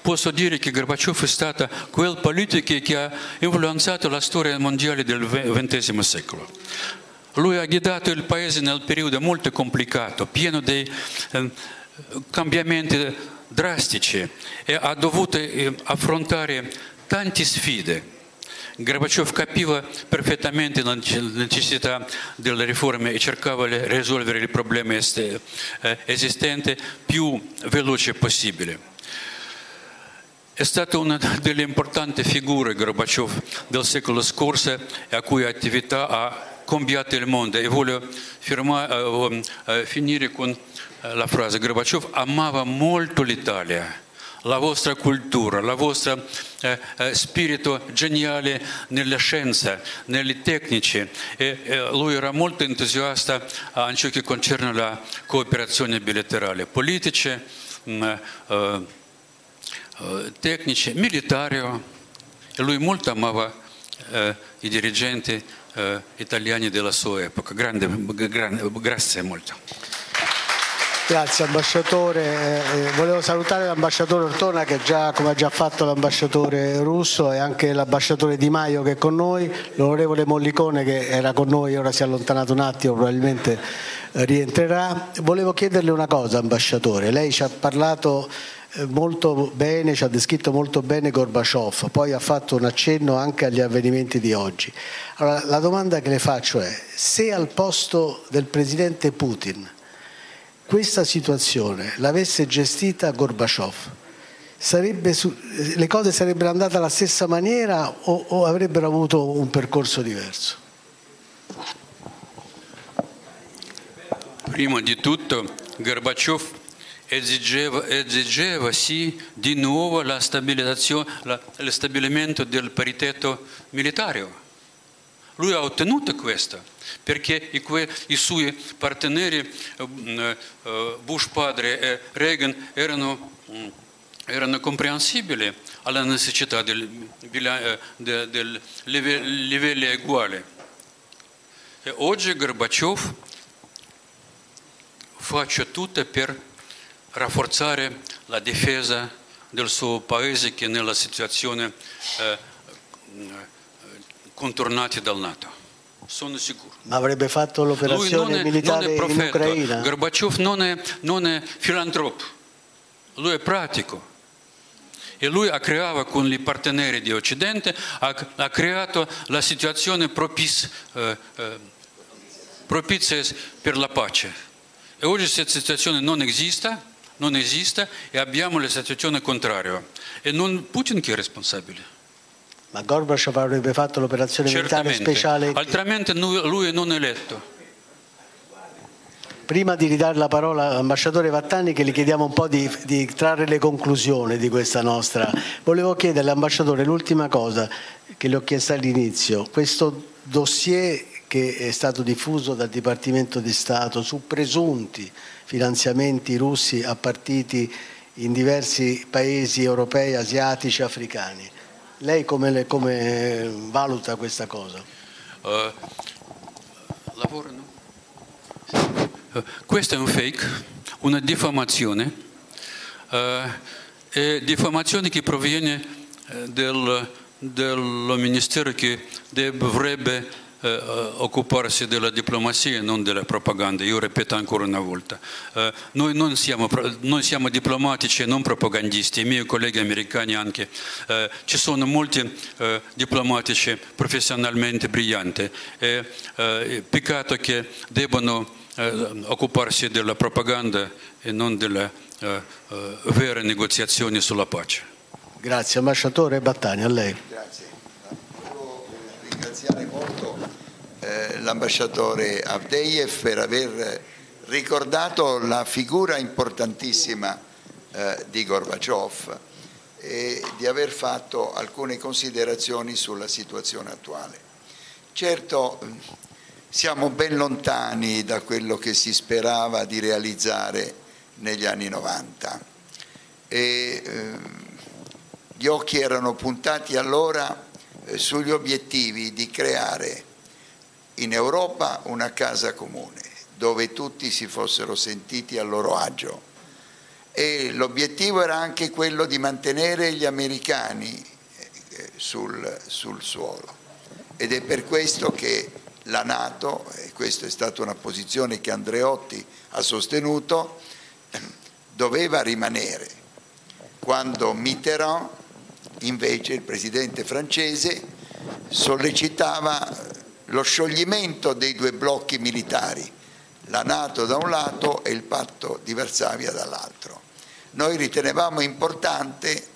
S7: posso dire che Gorbaciov è stato quel politico che ha influenzato la storia mondiale del XX secolo. Lui ha guidato il paese nel periodo molto complicato, pieno di eh, cambiamenti drastici e ha dovuto eh, affrontare tante sfide Gorbaciov capiva perfettamente la necessità delle riforme e cercava di risolvere i problemi eh, esistenti più veloce possibile. È stata una delle importanti figure Gorbaciov del secolo scorso a cui attività ha cambiato il mondo e voglio firmare, uh, uh, finire con la frase Gorbaciov amava molto l'Italia la vostra cultura, la vostra eh, eh, spirito geniale nella scienza, nelle tecniche. E, e lui era molto entusiasta in ciò che concerne la cooperazione bilaterale, politiche, mh, mm, eh, eh, tecnici, militari. Lui molto amava eh, i dirigenti eh, italiani della sua epoca. Grande, grande, grazie molto.
S3: Grazie ambasciatore, eh, volevo salutare l'ambasciatore Ortona che già, come ha già fatto l'ambasciatore russo e anche l'ambasciatore Di Maio che è con noi, l'onorevole Mollicone che era con noi, ora si è allontanato un attimo, probabilmente eh, rientrerà. Volevo chiederle una cosa ambasciatore, lei ci ha parlato eh, molto bene, ci ha descritto molto bene Gorbaciov, poi ha fatto un accenno anche agli avvenimenti di oggi. Allora, la domanda che le faccio è, se al posto del presidente Putin questa situazione l'avesse gestita Gorbaciov, le cose sarebbero andate alla stessa maniera o, o avrebbero avuto un percorso diverso?
S7: Prima di tutto Gorbaciov esigeva, esigeva sì di nuovo la la, lo stabilimento del pariteto militare. Lui ha ottenuto questo perché i, i suoi parteneri Bush padre e Reagan erano, erano comprensibili alla necessità del, del, del livelli uguali. E oggi Gorbaciov faccia tutto per rafforzare la difesa del suo paese che nella situazione eh, contornata dal NATO. Sono sicuro.
S3: Ma avrebbe fatto l'operazione
S7: è,
S3: militare in Ucraina?
S7: Gorbaciov non è, non è filantropo, lui è pratico. E lui ha creato con i parteneri di Occidente, ha, ha creato la situazione propiz, eh, eh, propizia per la pace. E oggi questa situazione non esiste, non esiste e abbiamo la situazione contraria. E non Putin che è responsabile.
S3: Ma Gorbaciov avrebbe fatto l'operazione militare speciale.
S7: Altrimenti lui non è eletto.
S3: Prima di ridare la parola all'ambasciatore Vattani, che gli chiediamo un po' di, di, trarre le conclusioni di questa nostra. Volevo chiederle, ambasciatore, l'ultima cosa che le ho chiesto all'inizio. Questo dossier che è stato diffuso dal Dipartimento di Stato su presunti finanziamenti russi a partiti in diversi paesi europei, asiatici, africani. Lei come, come valuta questa cosa? Uh,
S7: lavorano. Uh, questo è un fake, una diffamazione, uh, diffamazione che proviene del, del ministero che dovrebbe eh, occuparsi della diplomazia e non della propaganda. Io ripeto ancora una volta, eh, noi non siamo, noi siamo diplomatici e non propagandisti, i miei colleghi americani anche. Eh, ci sono molti eh, diplomatici professionalmente brillanti e eh, peccato che debbano eh, occuparsi della propaganda e non delle vere negoziazioni sulla pace.
S3: Grazie, ambasciatore Battani, a lei.
S4: Grazie. Volevo ringraziare molto l'ambasciatore Avdeyev per aver ricordato la figura importantissima eh, di Gorbaciov e di aver fatto alcune considerazioni sulla situazione attuale. Certo siamo ben lontani da quello che si sperava di realizzare negli anni 90 e eh, gli occhi erano puntati allora eh, sugli obiettivi di creare in Europa una casa comune dove tutti si fossero sentiti a loro agio. E l'obiettivo era anche quello di mantenere gli americani eh, sul, sul suolo. Ed è per questo che la Nato, e questa è stata una posizione che Andreotti ha sostenuto, doveva rimanere. Quando Mitterrand, invece il presidente francese, sollecitava lo scioglimento dei due blocchi militari, la Nato da un lato e il patto di Varsavia dall'altro. Noi ritenevamo importante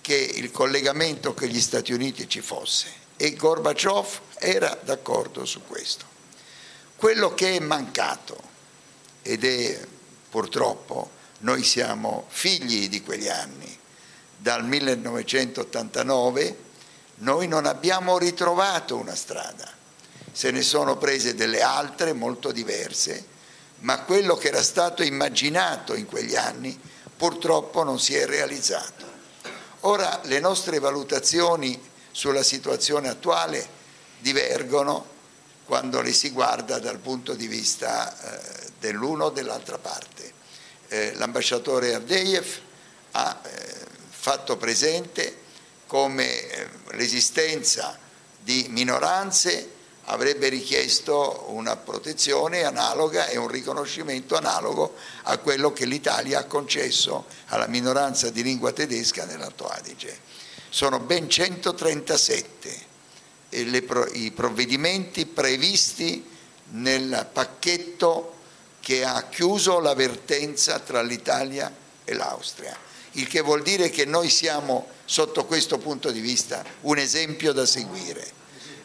S4: che il collegamento con gli Stati Uniti ci fosse e Gorbaciov era d'accordo su questo. Quello che è mancato, ed è purtroppo, noi siamo figli di quegli anni, dal 1989 noi non abbiamo ritrovato una strada, se ne sono prese delle altre molto diverse, ma quello che era stato immaginato in quegli anni purtroppo non si è realizzato. Ora le nostre valutazioni sulla situazione attuale divergono quando le si guarda dal punto di vista eh, dell'uno o dell'altra parte. Eh, l'ambasciatore Avdeyev ha eh, fatto presente come l'esistenza di minoranze avrebbe richiesto una protezione analoga e un riconoscimento analogo a quello che l'Italia ha concesso alla minoranza di lingua tedesca nell'Alto Adige. Sono ben 137 i provvedimenti previsti nel pacchetto che ha chiuso la vertenza tra l'Italia e l'Austria, il che vuol dire che noi siamo sotto questo punto di vista un esempio da seguire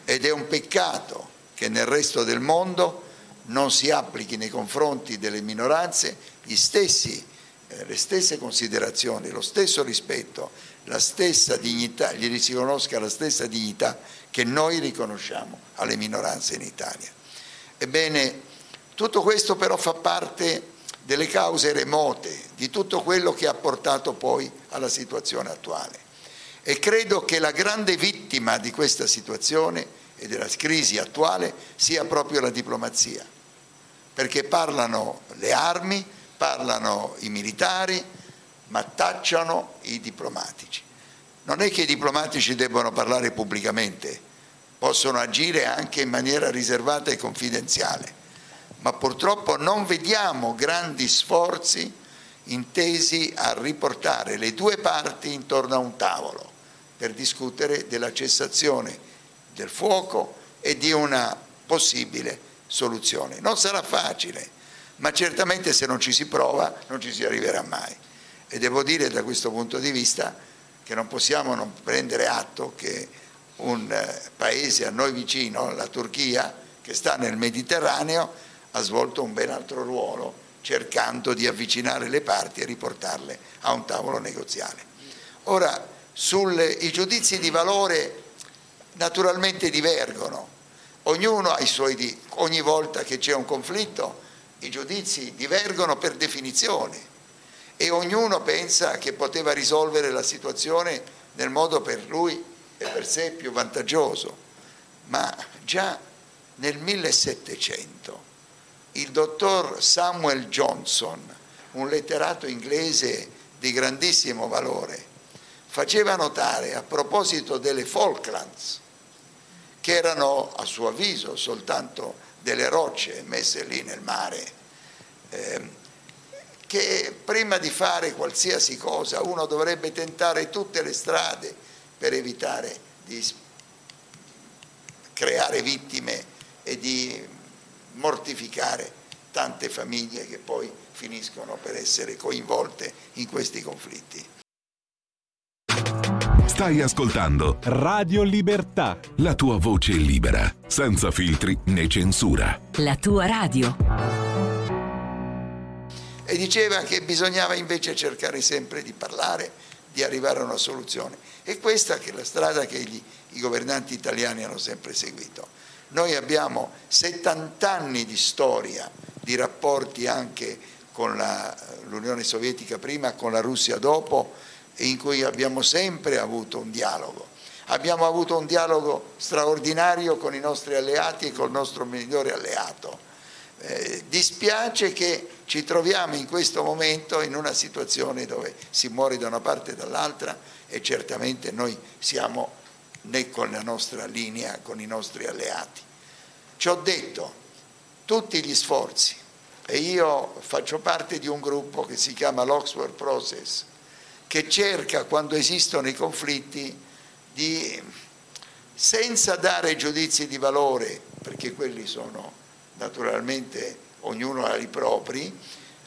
S4: ed è un peccato che nel resto del mondo non si applichi nei confronti delle minoranze stessi, eh, le stesse considerazioni, lo stesso rispetto, la stessa dignità, gli riconosca la stessa dignità che noi riconosciamo alle minoranze in Italia. Ebbene, tutto questo però fa parte delle cause remote di tutto quello che ha portato poi alla situazione attuale. E credo che la grande vittima di questa situazione e della crisi attuale sia proprio la diplomazia, perché parlano le armi, parlano i militari, ma tacciano i diplomatici. Non è che i diplomatici debbano parlare pubblicamente, possono agire anche in maniera riservata e confidenziale, ma purtroppo non vediamo grandi sforzi intesi a riportare le due parti intorno a un tavolo per discutere della cessazione del fuoco e di una possibile soluzione. Non sarà facile, ma certamente se non ci si prova non ci si arriverà mai. E devo dire da questo punto di vista che non possiamo non prendere atto che un eh, paese a noi vicino, la Turchia, che sta nel Mediterraneo, ha svolto un ben altro ruolo cercando di avvicinare le parti e riportarle a un tavolo negoziale. Ora, sui giudizi di valore naturalmente divergono, ognuno ha i suoi, ogni volta che c'è un conflitto i giudizi divergono per definizione e ognuno pensa che poteva risolvere la situazione nel modo per lui e per sé più vantaggioso, ma già nel 1700 il dottor Samuel Johnson, un letterato inglese di grandissimo valore, faceva notare a proposito delle Falklands, che erano a suo avviso soltanto delle rocce messe lì nel mare, eh, che prima di fare qualsiasi cosa uno dovrebbe tentare tutte le strade per evitare di creare vittime e di mortificare tante famiglie che poi finiscono per essere coinvolte in questi conflitti.
S8: Stai ascoltando
S1: Radio Libertà.
S8: La tua voce libera, senza filtri né censura.
S9: La tua radio.
S4: E diceva che bisognava invece cercare sempre di parlare, di arrivare a una soluzione. E questa è la strada che gli, i governanti italiani hanno sempre seguito. Noi abbiamo 70 anni di storia, di rapporti anche con l'Unione Sovietica prima, con la Russia dopo, in cui abbiamo sempre avuto un dialogo. Abbiamo avuto un dialogo straordinario con i nostri alleati e col nostro migliore alleato. Eh, dispiace che ci troviamo in questo momento in una situazione dove si muore da una parte e dall'altra e certamente noi siamo né con la nostra linea, con i nostri alleati. Ci ho detto, tutti gli sforzi, e io faccio parte di un gruppo che si chiama l'Oxford Process, che cerca quando esistono i conflitti di, senza dare giudizi di valore, perché quelli sono naturalmente ognuno ha i propri,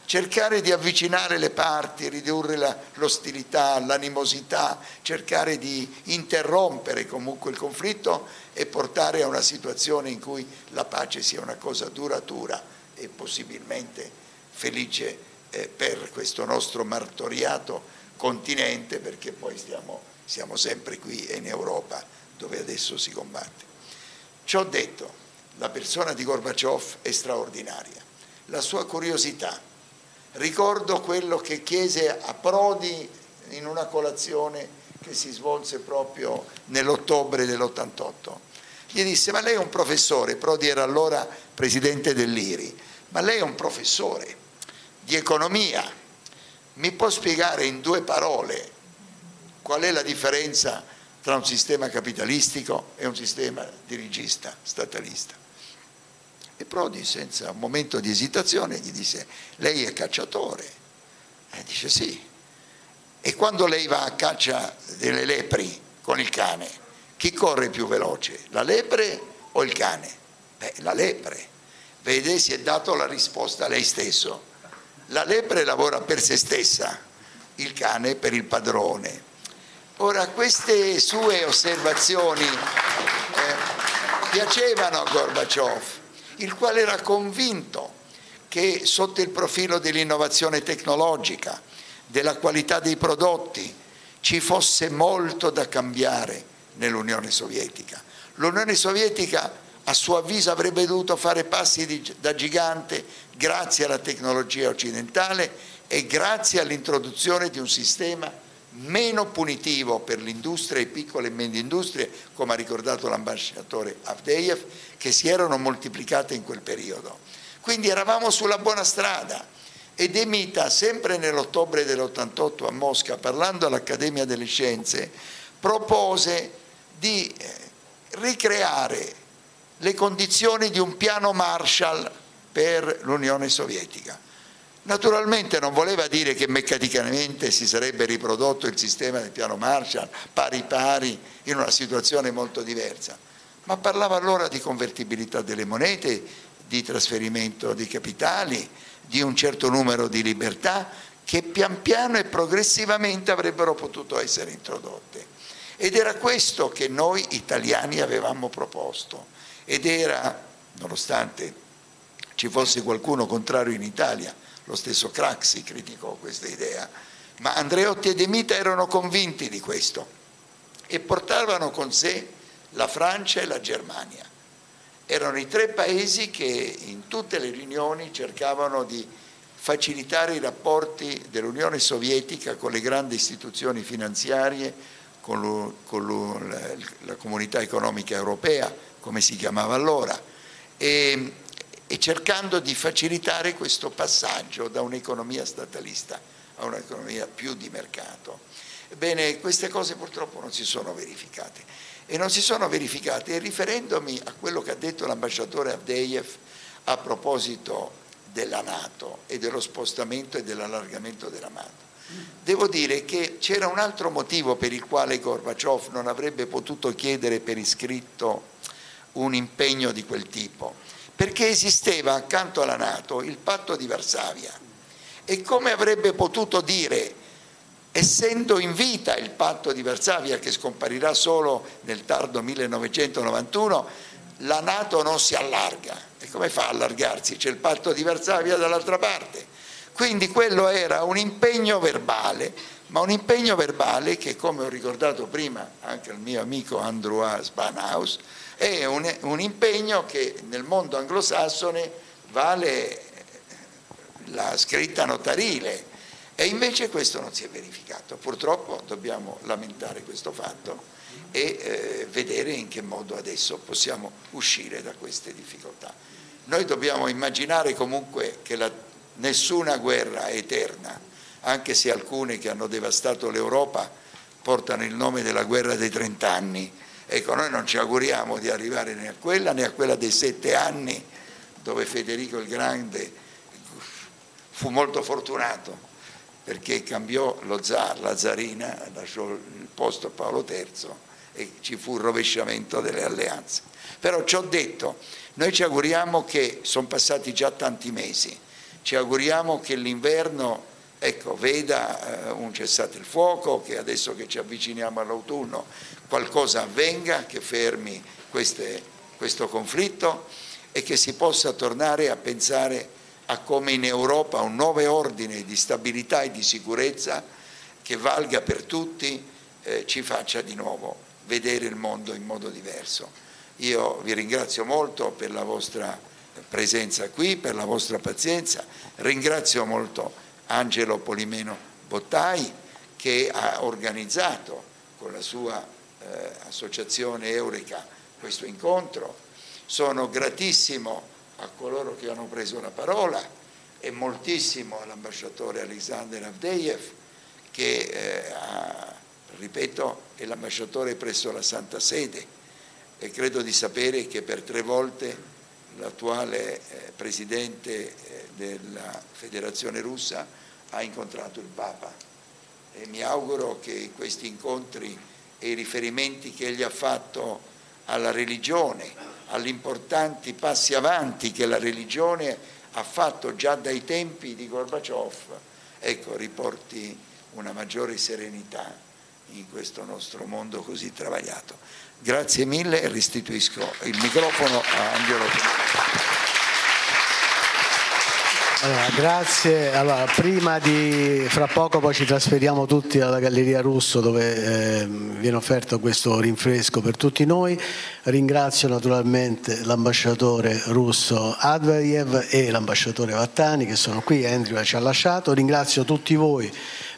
S4: cercare di avvicinare le parti, ridurre la, l'ostilità, l'animosità, cercare di interrompere comunque il conflitto e portare a una situazione in cui la pace sia una cosa duratura e possibilmente felice eh, per questo nostro martoriato continente, perché poi stiamo, siamo sempre qui in Europa dove adesso si combatte. Ciò detto, la persona di Gorbaciov è straordinaria, la sua curiosità. Ricordo quello che chiese a Prodi in una colazione che si svolse proprio nell'ottobre dell'88. Gli disse, ma lei è un professore, Prodi era allora presidente dell'IRI, ma lei è un professore di economia, mi può spiegare in due parole qual è la differenza tra un sistema capitalistico e un sistema dirigista, statalista? E Prodi, senza un momento di esitazione, gli disse, lei è cacciatore? E dice sì. E quando lei va a caccia delle lepri con il cane, chi corre più veloce, la lepre o il cane? Beh, la lepre. Vede, si è dato la risposta a lei stesso. La lepre lavora per se stessa, il cane per il padrone. Ora, queste sue osservazioni eh, piacevano a Gorbaciov il quale era convinto che sotto il profilo dell'innovazione tecnologica, della qualità dei prodotti, ci fosse molto da cambiare nell'Unione Sovietica. L'Unione Sovietica a suo avviso avrebbe dovuto fare passi di, da gigante grazie alla tecnologia occidentale e grazie all'introduzione di un sistema meno punitivo per l'industria e piccole e medie industrie, come ha ricordato l'ambasciatore Avdeyev, che si erano moltiplicate in quel periodo. Quindi eravamo sulla buona strada e De sempre nell'ottobre dell'88 a Mosca, parlando all'Accademia delle Scienze, propose di eh, ricreare le condizioni di un piano Marshall per l'Unione Sovietica Naturalmente non voleva dire che meccanicamente si sarebbe riprodotto il sistema del piano Marshall pari pari in una situazione molto diversa, ma parlava allora di convertibilità delle monete, di trasferimento di capitali, di un certo numero di libertà che pian piano e progressivamente avrebbero potuto essere introdotte. Ed era questo che noi italiani avevamo proposto ed era, nonostante ci fosse qualcuno contrario in Italia, lo stesso Craxi criticò questa idea, ma Andreotti e De Mita erano convinti di questo e portavano con sé la Francia e la Germania. Erano i tre paesi che in tutte le riunioni cercavano di facilitare i rapporti dell'Unione Sovietica con le grandi istituzioni finanziarie, con, la, comunità economica europea, come si chiamava allora, e e cercando di facilitare questo passaggio da un'economia statalista a un'economia più di mercato. Ebbene, queste cose purtroppo non si sono verificate e non si sono verificate e riferendomi a quello che ha detto l'ambasciatore Avdeyev a proposito della Nato e dello spostamento e dell'allargamento della Nato. Devo dire che c'era un altro motivo per il quale Gorbaciov non avrebbe potuto chiedere per iscritto un impegno di quel tipo perché esisteva accanto alla Nato il patto di Varsavia e come avrebbe potuto dire, essendo in vita il patto di Varsavia che scomparirà solo nel tardo 1991, la Nato non si allarga. E come fa a allargarsi? C'è il patto di Varsavia dall'altra parte. Quindi quello era un impegno verbale, ma un impegno verbale che, come ho ricordato prima anche al mio amico Andrew Spanhaus, è un, un impegno che nel mondo anglosassone vale la scritta notarile e invece questo non si è verificato. Purtroppo dobbiamo lamentare questo fatto e eh, vedere in che modo adesso possiamo uscire da queste difficoltà. Noi dobbiamo immaginare comunque che la, nessuna guerra è eterna, anche se alcune che hanno devastato l'Europa portano il nome della guerra dei trent'anni Ecco, noi non ci auguriamo di arrivare né a quella né a quella dei sette anni dove Federico il Grande fu molto fortunato perché cambiò lo zar, la zarina, lasciò il posto a Paolo III e ci fu il rovesciamento delle alleanze. Però ci ho detto, noi ci auguriamo che sono passati già tanti mesi, ci auguriamo che l'inverno ecco, veda eh, un cessate il fuoco, che adesso che ci avviciniamo all'autunno qualcosa avvenga che fermi queste, questo conflitto e che si possa tornare a pensare a come in Europa un nuovo ordine di stabilità e di sicurezza che valga per tutti eh, ci faccia di nuovo vedere il mondo in modo diverso. Io vi ringrazio molto per la vostra presenza qui, per la vostra pazienza, ringrazio molto Angelo Polimeno Bottai che ha organizzato con la sua eh, associazione Eureka questo incontro, sono gratissimo a coloro che hanno preso la parola e moltissimo all'ambasciatore Alexander Avdeyev che eh, ha, ripeto è l'ambasciatore presso la Santa Sede. E credo di sapere che per tre volte l'attuale eh, presidente eh, della federazione russa ha incontrato il Papa. E mi auguro che questi incontri e i riferimenti che egli ha fatto alla religione, agli importanti passi avanti che la religione ha fatto già dai tempi di Gorbaciov, ecco, riporti una maggiore serenità in questo nostro mondo così travagliato. Grazie mille e restituisco il microfono a Angelo.
S3: Allora, grazie. Allora, prima di, fra poco poi ci trasferiamo tutti alla Galleria Russo dove eh, viene offerto questo rinfresco per tutti noi. Ringrazio naturalmente l'ambasciatore russo Advayev e l'ambasciatore Vattani che sono qui, Andrew ci ha lasciato. Ringrazio tutti voi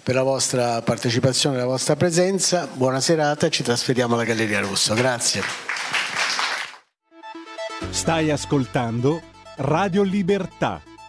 S3: per la vostra partecipazione e la vostra presenza. Buona serata e ci trasferiamo alla Galleria Rosso. Grazie.
S1: Stai ascoltando Radio Libertà,